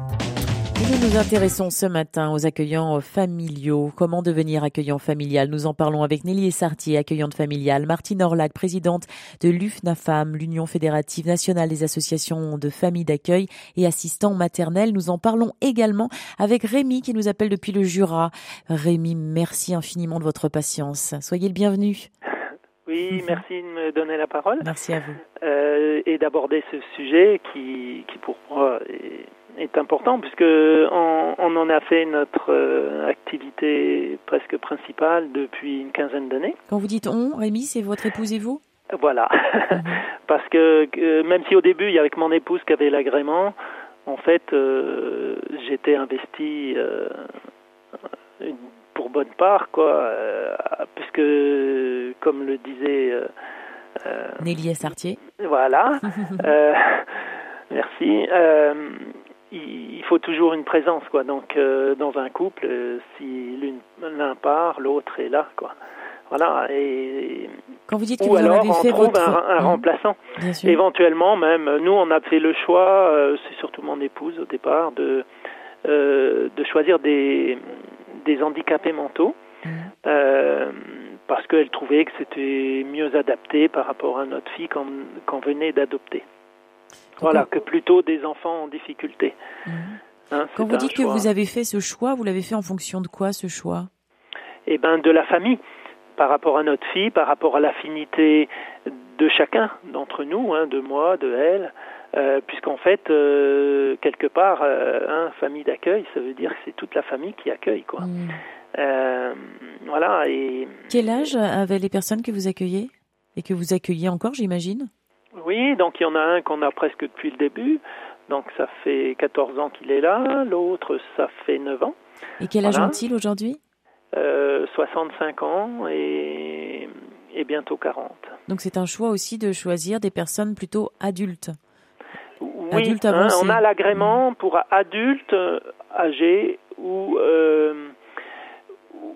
Nous nous intéressons ce matin aux accueillants familiaux. Comment devenir accueillant familial? Nous en parlons avec Nelly Sartier, accueillante familiale, Martine Orlac, présidente de l'UFNAFAM, l'Union fédérative nationale des associations de familles d'accueil et assistants maternels. Nous en parlons également avec Rémi qui nous appelle depuis le Jura. Rémi, merci infiniment de votre patience. Soyez le bienvenu. Oui, merci de me donner la parole. Merci à vous. Euh, et d'aborder ce sujet qui, qui pour moi est est important puisque on, on, en a fait notre euh, activité presque principale depuis une quinzaine d'années. Quand vous dites on, Rémi, c'est votre épouse et vous? Voilà, mhm. parce que, même si au début il y avait que mon épouse qui avait l'agrément, en fait euh, j'étais investi euh, pour bonne part quoi, puisque comme le disait Nelly Sartier. Voilà. merci il faut toujours une présence quoi. Donc euh, dans un couple euh, si l'un part l'autre est là quoi. Voilà et quand vous dites que ou vous alors avez fait on trouve votre... un, mmh. remplaçant. Éventuellement même nous on a fait le choix euh, c'est surtout mon épouse au départ de de choisir des des handicapés mentaux mmh. parce qu'elle trouvait que c'était mieux adapté par rapport à notre fille qu'on venait d'adopter voilà, que plutôt des enfants en difficulté. Mhm. Hein, Quand vous dites que vous avez fait ce choix, vous l'avez fait en fonction de quoi ce choix? Et ben de la famille par rapport à notre fille, par rapport à l'affinité de chacun d'entre nous, hein, de moi, de elle, euh, puisqu'en fait, euh, quelque part, euh, hein, famille d'accueil, ça veut dire que c'est toute la famille qui accueille, quoi. Mm. Voilà. Et Quel âge avaient les personnes que vous accueillez et que vous accueillez encore, j'imagine? Oui, donc il y en a un qu'on a presque depuis le début, donc ça fait 14 ans qu'il est là, l'autre ça fait 9 ans. Et quel âge Voilà. ont-ils aujourd'hui? Euh, 65 ans et, et bientôt 40. Donc c'est un choix aussi de choisir des personnes plutôt adultes. Oui, Adulte hein, on a l'agrément pour adultes âgés ou, euh,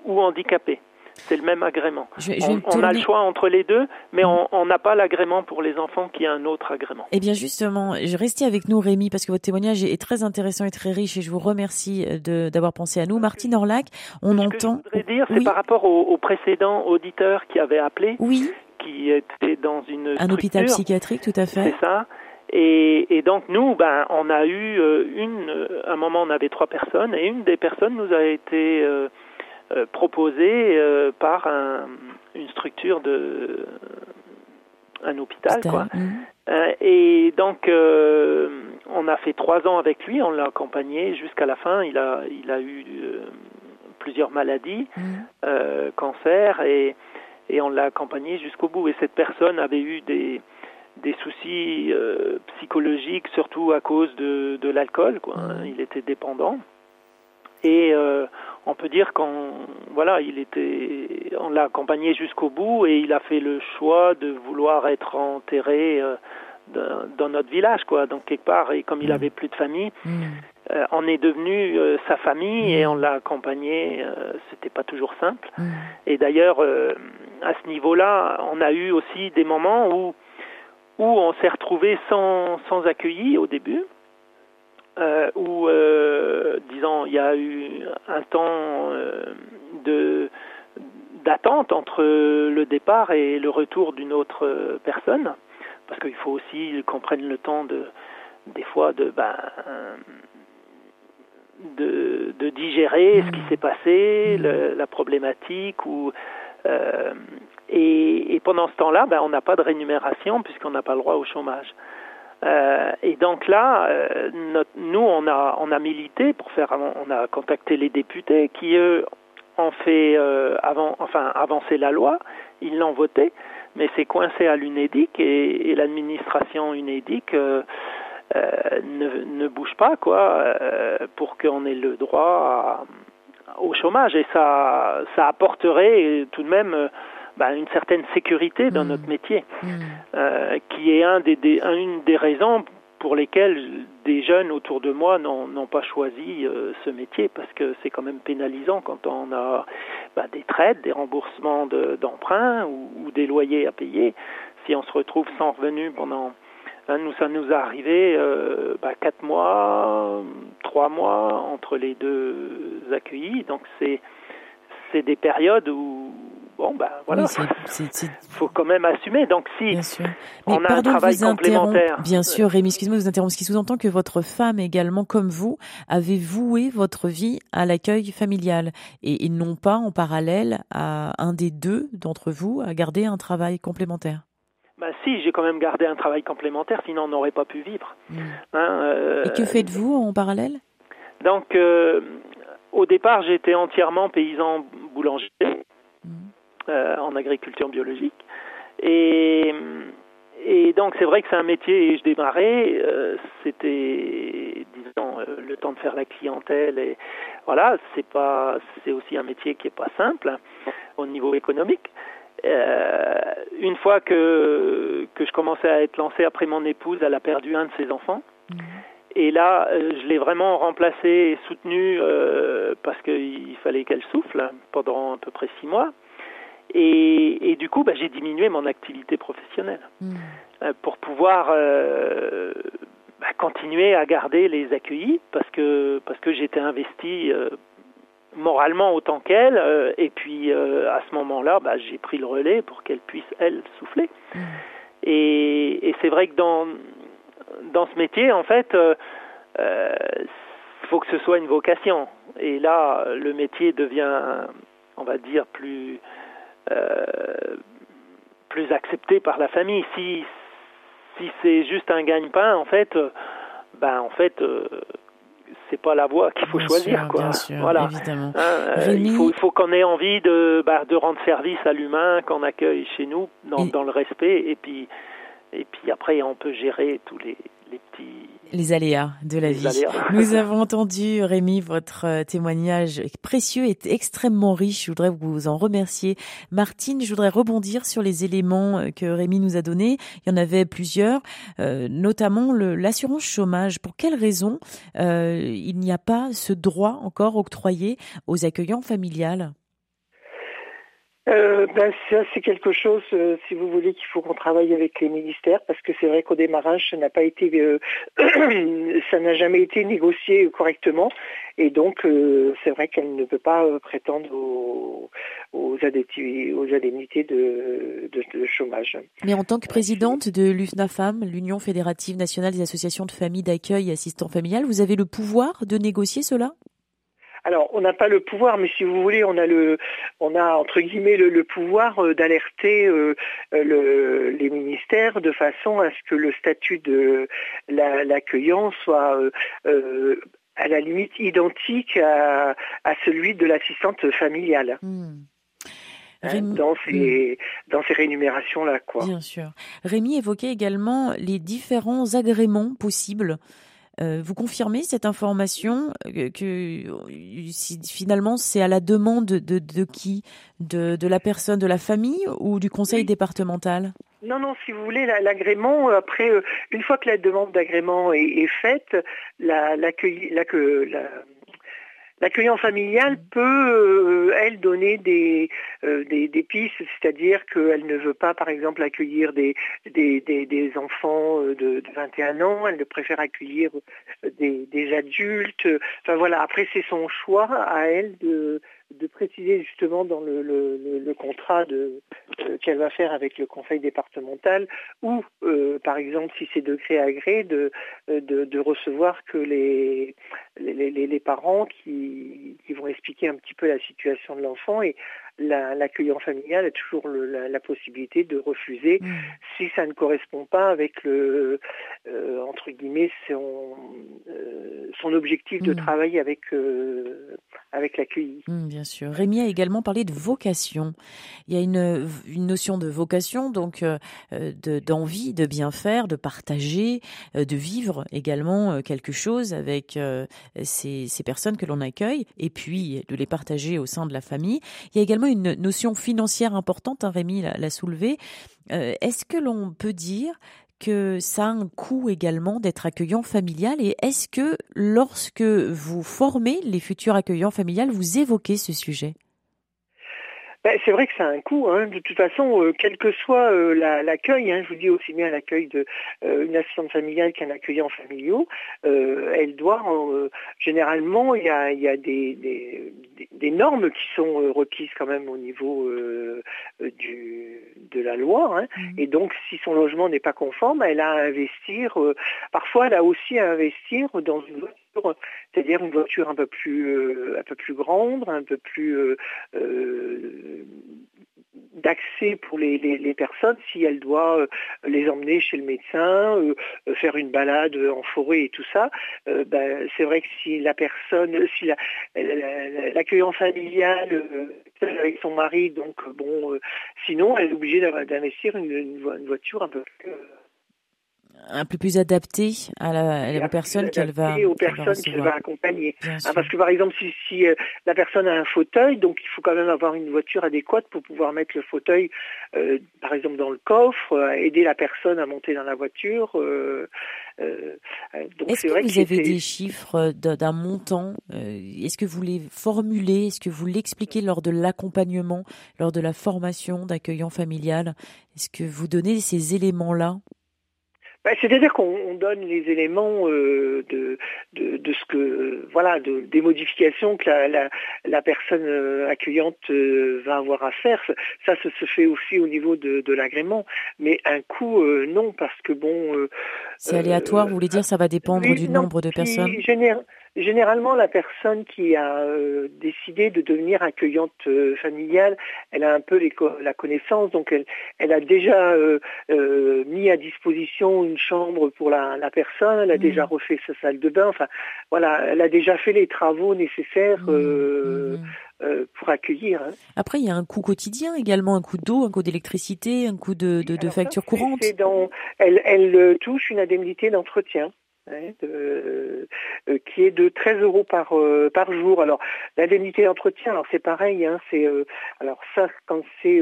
ou handicapés. C'est le même agrément. Je je On, a le choix entre les deux, mais on- n'a pas l'agrément pour les enfants qui a un autre agrément. Eh bien justement, restez avec nous Rémi parce que votre témoignage est très intéressant et très riche et je vous remercie euh, d'avoir pensé à nous. Martine Orlac, on Ce que entend... je voudrais dire, c'est Oui. par rapport au, au précédent auditeur qui avait appelé, Oui, qui était dans une un hôpital psychiatrique, tout à fait. C'est ça. Et, et donc nous, ben, on a eu euh, une. euh, À un moment, on avait trois personnes, et une des personnes nous a été euh, euh, proposée euh, par un- une structure de un hôpital, quoi. Euh, et donc, on a fait trois ans avec lui, on l'a accompagné jusqu'à la fin. Il a, il a eu euh, plusieurs maladies, euh, cancer, et, et on l'a accompagné jusqu'au bout. Et cette personne avait eu des, des soucis euh, psychologiques, surtout à cause de, de l'alcool. Quoi. hein. Mhm. Il était dépendant. Et euh, on peut dire qu'on voilà, il était, on l'a accompagné jusqu'au bout et il a fait le choix de vouloir être enterré euh, dans, dans notre village, quoi. Donc quelque part, et comme il Mhm. avait plus de famille, Mhm. euh, on est devenu sa famille et Mhm. on l'a accompagné. C'était pas toujours simple. Et d'ailleurs, à ce niveau-là, on a eu aussi des moments où où on s'est retrouvé sans sans accueilli au début, euh, où euh, disons il y a eu un temps euh, de d'attente entre le départ et le retour d'une autre euh, personne, parce qu'il faut aussi qu'on prenne le temps de des fois de ben de, de digérer ce qui s'est passé, le- la problématique ou euh, et, et pendant ce temps-là, ben, on n'a pas de rémunération puisqu'on n'a pas le droit au chômage. Euh, et donc là, euh, nous, on a, on a milité pour faire, on a contacté les députés qui, eux, ont fait euh, avant, enfin, avancer la loi, ils l'ont voté, mais c'est coincé à l'UNEDIC et, l'administration UNEDIC ne, bouge pas, quoi, pour qu'on ait le droit au chômage. Et ça, ça apporterait tout de même euh, ben, une certaine sécurité dans Mhm. notre métier Mhm. euh, qui est un des, des- un- une des raisons pour lesquelles des jeunes autour de moi n'ont pas choisi euh, ce métier parce que c'est quand même pénalisant quand on a bah, des traites, des remboursements de- d'emprunts ou, ou des loyers à payer. Si on se retrouve sans revenu pendant hein, nous, ça nous est arrivé euh, bah, quatre mois, trois mois entre les deux accueillis. Donc c'est des périodes où bon bah voilà, Oui, faut quand même assumer. Donc si Bien sûr. on a un travail complémentaire. Bien sûr, Rémi, excusez-moi de vous interrompre. Ce qui sous-entend que votre femme également, comme vous, avait voué votre vie à l'accueil familial et, et non pas en parallèle à un des deux d'entre vous à garder un travail complémentaire. Bah si, j'ai quand même gardé un travail complémentaire, sinon on n'aurait pas pu vivre. Mm. Hein, euh, Et que faites-vous en parallèle? Donc, euh, au départ, j'étais entièrement paysan boulanger Mm. Euh, en agriculture biologique. Et, et donc, c'est vrai que c'est un métier, et je démarrais, euh, c'était, disons, euh, le temps de faire la clientèle. Et voilà, c'est pas, c'est aussi un métier qui est pas simple hein, au niveau économique. Une fois que, que je commençais à être lancé après mon épouse, elle a perdu un de ses enfants. Mm. Et là, je l'ai vraiment remplacé et soutenu euh, parce qu'il fallait qu'elle souffle pendant à peu près six mois. Et, et du coup, bah, j'ai diminué mon activité professionnelle Mm. euh, pour pouvoir euh, bah, continuer à garder les accueillis parce que parce que j'étais investi euh, moralement autant qu'elle. euh, et puis euh, à ce moment-là, bah, j'ai pris le relais pour qu'elle puisse elle souffler. Mm. Et, et c'est vrai que dans dans ce métier, en fait, euh, faut que ce soit une vocation. Et là, le métier devient on va dire, plus plus accepté par la famille. Si si c'est juste un gagne-pain, en fait, ben en fait c'est pas la voie qu'il faut choisir quoi. voilà. Évidemment. Hein, il faut, il faut qu'on ait envie de, bah, de rendre service à l'humain qu'on accueille chez nous dans, dans le respect et puis et puis après on peut gérer tous les, les petits les aléas de la vie. Nous avons entendu, Rémi, votre euh, témoignage précieux et extrêmement riche. Je voudrais vous en remercier. Martine, je voudrais rebondir sur les éléments euh, que Rémi nous a donnés. Il y en avait plusieurs, euh, notamment l'assurance chômage. Pour quelles raisons il n'y a pas ce droit encore octroyé aux accueillants familiales? Euh, ben, ça, c'est quelque chose, euh, si vous voulez, qu'il faut qu'on travaille avec les ministères, parce que c'est vrai qu'au démarrage, ça n'a pas été, euh, ça n'a jamais été négocié correctement, et donc c'est vrai qu'elle ne peut pas prétendre aux, aux, indemnités de, de, chômage. Mais en tant que présidente de l'UFNAFAM, l'Union fédérative nationale des associations de familles d'accueil et assistants familiales, vous avez le pouvoir de négocier cela? Alors, on n'a pas le pouvoir, mais si vous voulez, on a le, on a entre guillemets le, pouvoir euh, d'alerter euh, les ministères de façon à ce que le statut de l'accueillant soit euh, à la limite identique à, celui de l'assistante familiale. Hmm. Hein, dans ces, hmm. dans ces rémunérations-là. Quoi. Bien sûr. Rémi évoquait également les différents agréments possibles euh, vous confirmez cette information euh, que, finalement c'est à la demande de, de qui? De, de, la personne, de la famille ou du conseil départemental? Non, non, si vous voulez, l'agrément, après, euh, une fois que la demande d'agrément est, est, faite, l'accueil, la, la, L'accueillant familial peut, euh, elle, donner des, euh, des, pistes, c'est-à-dire qu'elle ne veut pas, par exemple, accueillir des, des, des, enfants euh, de, de, 21 ans, elle ne préfère accueillir des, des adultes. Enfin voilà, après c'est son choix à elle de, de préciser justement dans le, le, contrat de, euh, qu'elle va faire avec le conseil départemental ou euh, par exemple si c'est de gré à gré de, de, recevoir que les, les, les, parents qui, qui, vont expliquer un petit peu la situation de l'enfant et l'accueillant familial a toujours la, possibilité de refuser mmh. si ça ne correspond pas avec le euh, entre guillemets son, son objectif de mmh. travail avec avec l'accueilli. Mmh, bien sûr. Rémi a également parlé de vocation. Il y a une, une notion de vocation, donc euh, d'envie de, bien faire, de partager, euh, de vivre également euh, quelque chose avec ces, ces personnes que l'on accueille, et puis de les partager au sein de la famille. Il y a également une notion financière importante, hein, Rémi l'a soulevé. Est-ce que l'on peut dire que ça a un coût également d'être accueillant familial. Et est-ce que lorsque vous formez les futurs accueillants familiales, vous évoquez ce sujet? Ben, c'est vrai que ça a un coût. Hein. De toute façon, euh, quel que soit euh, l'accueil, hein, je vous dis aussi bien l'accueil d'une euh, assistante familiale qu'un accueillant familiaux, elle doit, généralement, il y a, des, des, normes qui sont requises quand même au niveau du, de la loi. Hein. Mmh. Et donc, si son logement n'est pas conforme, elle a à investir, parfois elle a aussi à investir dans une voiture c'est-à-dire une voiture un peu plus euh, un peu plus grande, un peu plus euh, euh, d'accès pour les, personnes si elle doit les emmener chez le médecin, faire une balade en forêt et tout ça. Ben, c'est vrai que si la personne, si l'accueillant familial avec son mari, donc bon, sinon elle est obligée d'investir une, une, voiture un peu plus un peu plus adapté à la, personne qu'elle va aux personnes qu'elle va accompagner. Hein, parce que par exemple, si, si euh, la personne a un fauteuil, donc il faut quand même avoir une voiture adéquate pour pouvoir mettre le fauteuil, euh, par exemple dans le coffre, euh, aider la personne à monter dans la voiture. Est-ce que vous avez des chiffres d'un montant Est-ce que vous les formulez Est-ce que vous l'expliquez lors de l'accompagnement, lors de la formation d'accueillant familial? Est-ce que vous donnez ces éléments-là? Bah, c'est-à-dire qu'on donne les éléments euh, de, de, ce que voilà de, des modifications que la, la, personne euh, accueillante euh, va avoir à faire. Ça, ça se fait aussi au niveau de, de l'agrément, mais un coût non parce que bon. c'est aléatoire. Vous voulez dire ça va dépendre du nombre de personnes? Généralement, la personne qui a euh, décidé de devenir accueillante euh, familiale, elle a un peu la connaissance, donc elle, a déjà euh, mis à disposition une chambre pour la, personne, elle a déjà mmh. refait sa salle de bain, enfin voilà, elle a déjà fait les travaux nécessaires. Mmh. Mmh. pour accueillir. Hein. Après, il y a un coût quotidien également, un coût d'eau, un coût d'électricité, un coût de, de, facture courante. elle, elle touche une indemnité d'entretien. Hein, euh, qui est de 13 euros par euh, par jour. Alors l'indemnité d'entretien, alors c'est pareil, hein, c'est euh, alors ça quand c'est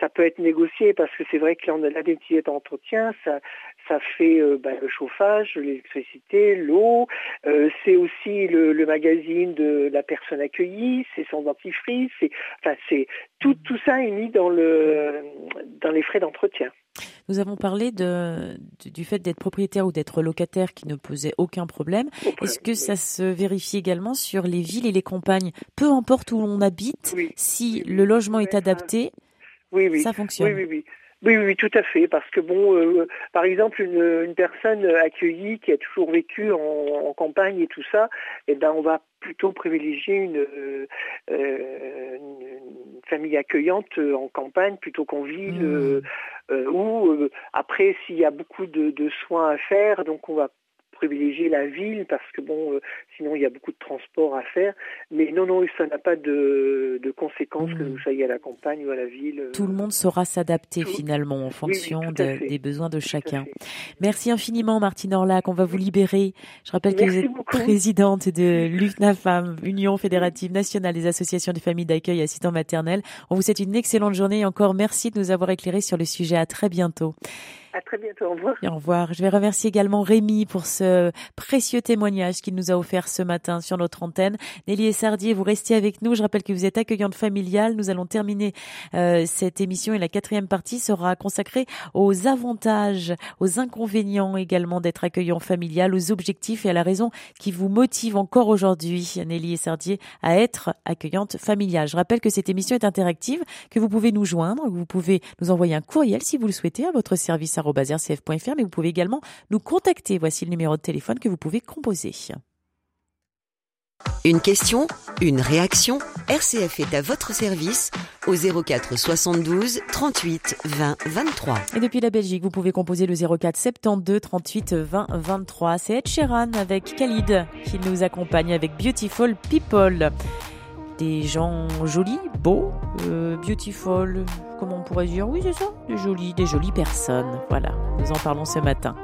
ça peut être négocié parce que c'est vrai que l'indemnité d'entretien, ça ça fait bah, le chauffage, l'électricité, l'eau, c'est aussi le, le, magazine de la personne accueillie, c'est son dentifrice, c'est enfin c'est tout tout ça est mis dans le dans les frais d'entretien. Nous avons parlé de, du fait d'être propriétaire ou d'être locataire qui ne posait aucun problème. Est-ce que ça se vérifie également sur les villes et les campagnes Peu importe où l'on habite, si le logement est adapté, ça fonctionne? Oui, oui, oui. Oui, tout à fait, parce que bon, euh, par exemple, une, personne accueillie qui a toujours vécu en, campagne et tout ça, eh ben, on va plutôt privilégier une, euh, une famille accueillante en campagne plutôt qu'en ville. Mmh. Euh, ou euh, après s'il y a beaucoup de, de, soins à faire, donc on va privilégier la ville parce que bon, euh, sinon il y a beaucoup de transport à faire. Mais non, non, ça n'a pas de, de conséquences que vous soyez à la campagne ou à la ville. Euh. Tout le monde saura s'adapter finalement en fonction des besoins de chacun. Merci infiniment Martine Orlac, on va vous libérer. Je rappelle que vous êtes présidente de l'UFNAFAM, Union fédérative nationale des associations des familles d'accueil assistants maternels. On vous souhaite une excellente journée et encore merci de nous avoir éclairé sur le sujet. À très bientôt. À très bientôt. Au revoir. au revoir. Je vais remercier également Rémi pour ce précieux témoignage qu'il nous a offert ce matin sur notre antenne. Nelly et Sardier, vous restez avec nous. Je rappelle que vous êtes accueillante familiale. Nous allons terminer euh, cette émission et la quatrième partie sera consacrée aux avantages, aux inconvénients également d'être accueillant familial, aux objectifs et à la raison qui vous motive encore aujourd'hui, Nelly et Sardier, à être accueillante familiale. Je rappelle que cette émission est interactive, que vous pouvez nous joindre, que vous pouvez nous envoyer un courriel si vous le souhaitez à votre service rcf.fr, mais vous pouvez également nous contacter. Voici le numéro de téléphone que vous pouvez composer. Une question, une réaction, RCF est à votre service au 04 72 38 20 23. Et depuis la Belgique, vous pouvez composer le 04 72 38 20 23. C'est Ed Sheeran avec Khalid qui nous accompagne avec Beautiful People des gens jolis, beaux, euh, beautiful, comment on pourrait dire? Oui, c'est ça, des jolis, des jolies personnes. Voilà, nous en parlons ce matin.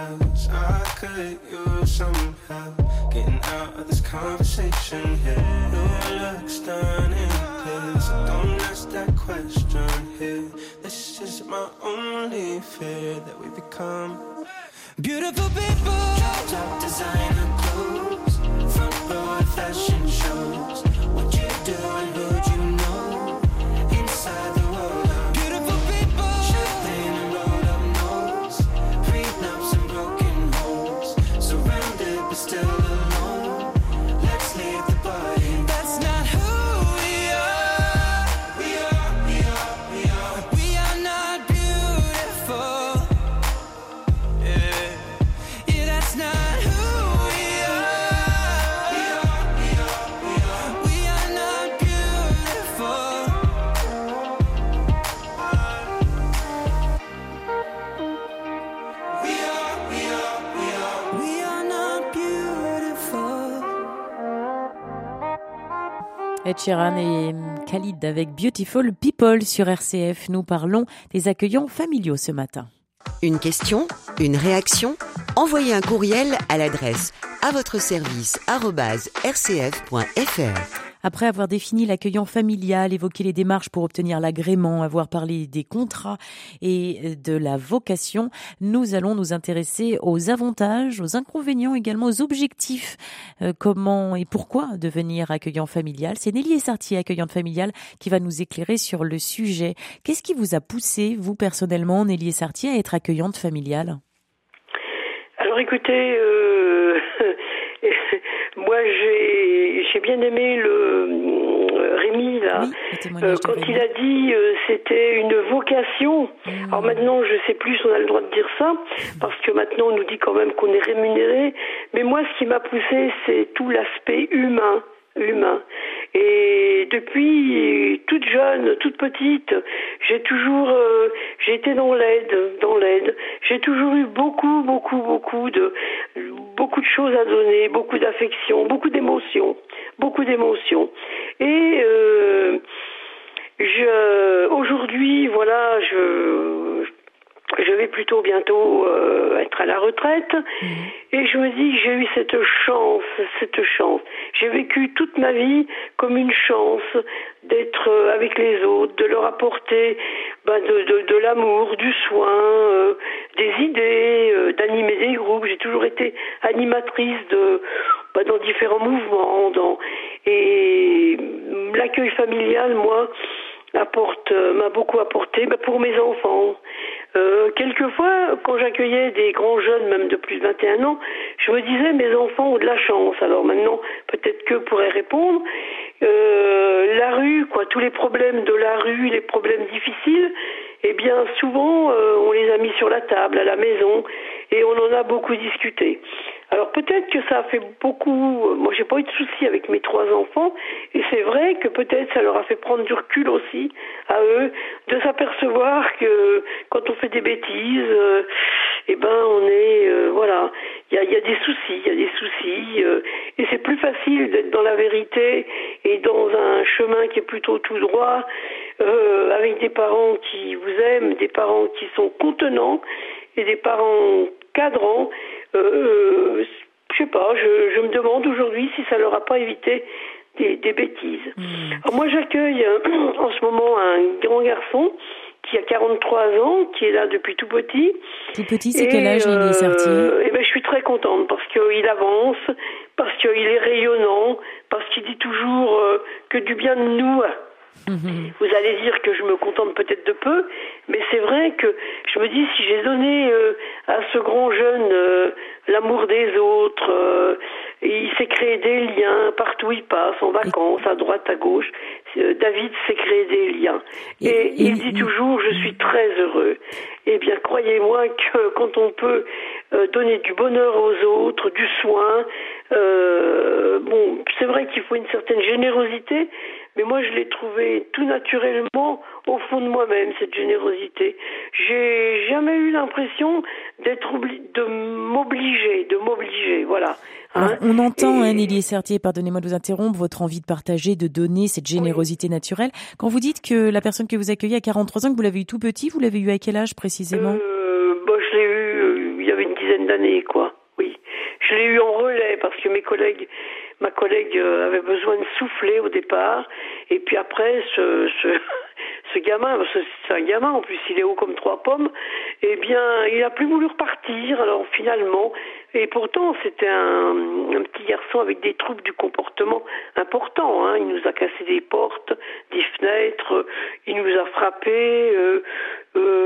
else. I could use some help getting out of this conversation here. Your looks done in this. So don't ask that question here. This is my only fear that we become beautiful people. Drop top designer clothes, front row fashion shows. Ed et Khalid avec Beautiful People sur RCF. Nous parlons des accueillants familiaux ce matin. Une question, une réaction? Envoyez un courriel à l'adresse à votre service rcf.fr. Après avoir défini l'accueillant familial, évoqué les démarches pour obtenir l'agrément, avoir parlé des contrats et de la vocation, nous allons nous intéresser aux avantages, aux inconvénients, également aux objectifs. Euh, comment et pourquoi devenir accueillant familial? C'est Nelly Sartier, accueillante familiale, qui va nous éclairer sur le sujet. Qu'est-ce qui vous a poussé, vous personnellement, Nelly Sartier, à être accueillante familiale? Alors écoutez, euh... Moi, j'ai j'ai bien aimé le euh, Rémi là euh, quand il a dit euh, c'était une vocation. Mmh. Alors maintenant, je sais plus si on a le droit de dire ça parce que maintenant on nous dit quand même qu'on est rémunéré. Mais moi, ce qui m'a poussé, c'est tout l'aspect humain humain. Et depuis toute jeune, toute petite, j'ai toujours, euh, j'ai été dans l'aide, dans l'aide. J'ai toujours eu beaucoup, beaucoup, beaucoup de, beaucoup de choses à donner, beaucoup d'affection, beaucoup d'émotions, beaucoup d'émotions. Et euh, je, aujourd'hui, voilà, je, je vais plutôt bientôt euh, être à la retraite mhm. et je me dis que j'ai eu cette chance, cette chance. J'ai vécu toute ma vie comme une chance d'être euh, avec les autres, de leur apporter bah, de, de, de l'amour, du soin, euh, des idées, d'animer des groupes. J'ai toujours été animatrice de bah, dans différents mouvements, dans et l'accueil familial, moi apporte m'a beaucoup apporté bah, pour mes enfants euh, quelquefois, quand j'accueillais des grands jeunes, même de plus de 21 ans, je me disais, mes enfants ont de la chance. Alors maintenant, peut-être que pourraient répondre. Euh, la rue, quoi, tous les problèmes de la rue, les problèmes difficiles, eh bien, souvent, euh, on les a mis sur la table, à la maison, et on en a beaucoup discuté. Alors peut-être que ça a fait beaucoup. Moi, j'ai pas eu de soucis avec mes trois enfants, et c'est vrai que peut-être ça leur a fait prendre du recul aussi à eux, de s'apercevoir que quand on fait des bêtises, euh, eh ben on est euh, voilà, il y a, y a, des soucis, il y a des soucis, euh, et c'est plus facile d'être dans la vérité et dans un chemin qui est plutôt tout droit, avec des parents qui vous aiment, des parents qui sont contenants et des parents cadrants euh, je sais pas, je, je me demande aujourd'hui si ça leur a pas évité des, des bêtises. Hmm. Alors moi j'accueille euh, en ce moment un grand garçon qui a 43 ans, qui est là depuis tout petit. Tout petit, c'est quel âge il est sorti? euh, eh ben, Je suis très contente parce qu'il avance, parce qu'il est rayonnant, parce qu'il dit toujours euh, que du bien de nous Mhm. Vous allez dire que je me contente peut-être de peu, mais c'est vrai que je me dis si j'ai donné euh, à ce grand jeune euh, l'amour des autres, euh, il s'est créé des liens partout où il passe, en vacances, à droite, à gauche. David s'est créé des liens. Et, il dit toujours je suis très heureux. Eh bien, croyez-moi que quand on peut donner du bonheur aux autres, du soin, bon, c'est vrai qu'il faut une certaine générosité, mais moi je l'ai trouvé tout naturellement au fond de moi-même cette générosité. J'ai jamais eu l'impression d'être de m'obliger, de m'obliger, voilà. Hein. on entend, hein, Nelly Sertier, pardonnez-moi de vous interrompre, votre envie de partager, de donner cette générosité naturelle. Quand vous dites que la personne que vous accueillez à 43 ans, que vous l'avez eu tout petit, vous l'avez eu à quel âge précisément? Euh, bah, Je l'ai eu, euh, il y avait une dizaine d'années, quoi. Oui. Je l'ai eu en relais parce que mes collègues ma collègue euh, avait besoin de souffler au départ, et puis après, ce, ce, ce gamin, c'est un gamin en plus, il est haut comme trois pommes, eh bien, il a plus voulu repartir. Alors finalement, et pourtant c'était un, un, petit garçon avec des troubles du comportement importants. Hein. Il nous a cassé des portes, des fenêtres, il nous a frappé. Euh, euh,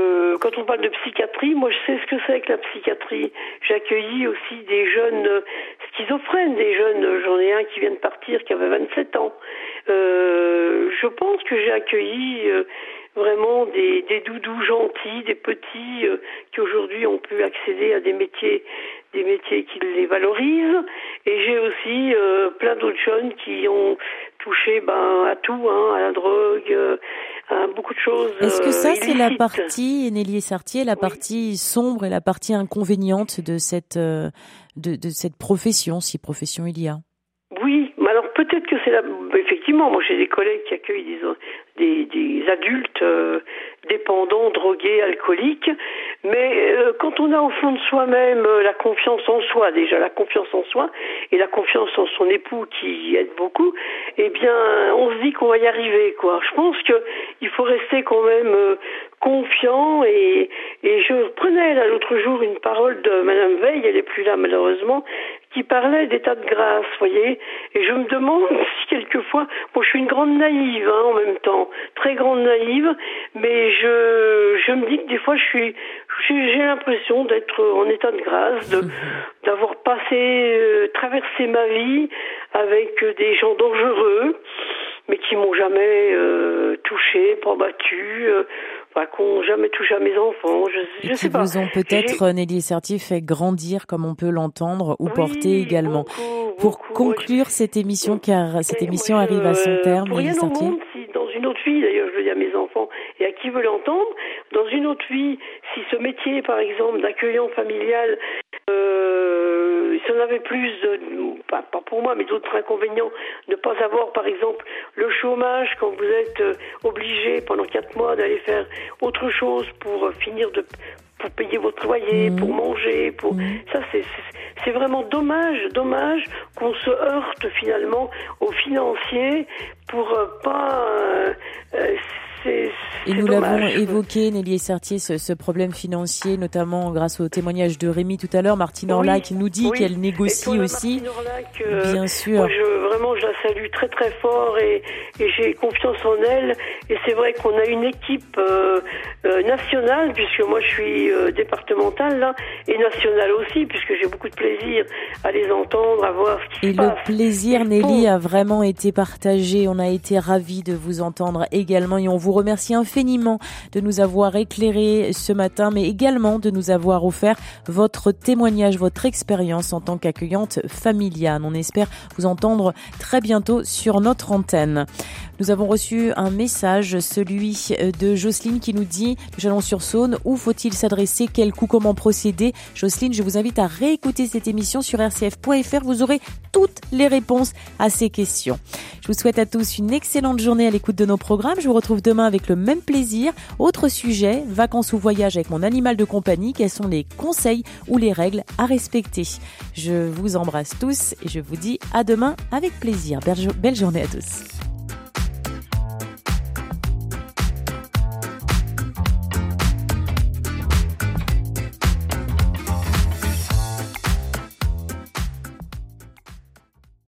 quand on parle de psychiatrie, moi je sais ce que c'est que la psychiatrie. J'ai accueilli aussi des jeunes schizophrènes, des jeunes, j'en ai un qui vient de partir qui avait 27 ans. Euh, je pense que j'ai accueilli euh, vraiment des, des, doudous gentils, des petits euh, qui aujourd'hui ont pu accéder à des métiers, des métiers qui les valorisent. Et j'ai aussi euh, plein d'autres jeunes qui ont touché ben, à tout, hein, à la drogue, euh, à beaucoup de choses. Est-ce que ça, c'est la partie, Nelly Sartier, la partie sombre et la partie inconvéniente de cette, de, de cette profession, si profession il y a? Oui, mais alors peut-être que c'est là. Effectivement, moi j'ai des collègues qui accueillent des, des, des adultes euh, dépendants, drogués, alcooliques, mais euh, quand on a au fond de soi-même euh, la confiance en soi, déjà la confiance en soi et la confiance en son époux qui aide beaucoup, eh bien on se dit qu'on va y arriver, quoi. Je pense que il faut rester quand même confiant et, et je prenais là l'autre jour une parole de Madame Veil, elle est plus là malheureusement, qui parlait d'état de grâce, voyez, et je me demande si quelquefois, moi je suis une grande naïve hein, en même temps, très grande naïve, mais je je me dis que des fois je suis j'ai l'impression d'être en état de grâce, de d'avoir passé euh, traversé ma vie avec des gens dangereux mais qui m'ont jamais euh, touché, pas battu, euh, pas qu'on jamais touché à mes enfants. Je, je sais pas. vous ont peut-être Nelly Serti fait grandir, comme on peut l'entendre, ou porter également. pour conclure cette émission, car cette émission arrive à son euh, terme, Nelly Serti. Si dans une autre vie, d'ailleurs, je le dis à mes enfants et à qui veut l'entendre, dans une autre vie, si ce métier, par exemple, d'accueillant familial euh, si on avait plus, de, pas, pour moi, mais d'autres inconvénients, ne pas avoir, par exemple, le chômage quand vous êtes euh, obligé pendant quatre mois d'aller faire autre chose pour euh, finir de pour payer votre loyer, mmh. pour manger, pour mmh. ça c'est c'est vraiment dommage, dommage qu'on se heurte finalement aux financiers pour euh, pas euh, et nous l'avons évoqué, Nelly Sertier, ce, ce, problème financier, notamment grâce au témoignage de Rémi tout à l'heure. Martine Orlac nous dit qu'elle négocie aussi. Euh, Bien sûr. Moi, je, vraiment, je la salue très très fort et, et j'ai confiance en elle. Et c'est vrai qu'on a une équipe euh, euh, nationale, puisque moi je suis départementale là, et nationale aussi, puisque j'ai beaucoup de plaisir à les entendre, à voir ce qui et se passe. Et le plaisir, Nelly, a vraiment été partagé. On a été ravis de vous entendre également et on vous remercie infiniment de nous avoir éclairé ce matin, mais également de nous avoir offert votre témoignage, votre expérience en tant qu'accueillante familiale. On espère vous entendre très bientôt sur notre antenne. Nous avons reçu un message, celui de Jocelyne qui nous dit Chalon-sur-Saône, où faut-il s'adresser, quel coup, comment procéder Jocelyne, je vous invite à réécouter cette émission sur rcf.fr. Vous aurez toutes les réponses à ces questions. Je vous souhaite à tous une excellente journée à l'écoute de nos programmes. Je vous retrouve demain avec le même plaisir. Autre sujet, vacances ou voyage avec mon animal de compagnie. Quels sont les conseils ou les règles à respecter? Je vous embrasse tous et je vous dis à demain avec plaisir. Belle journée à tous.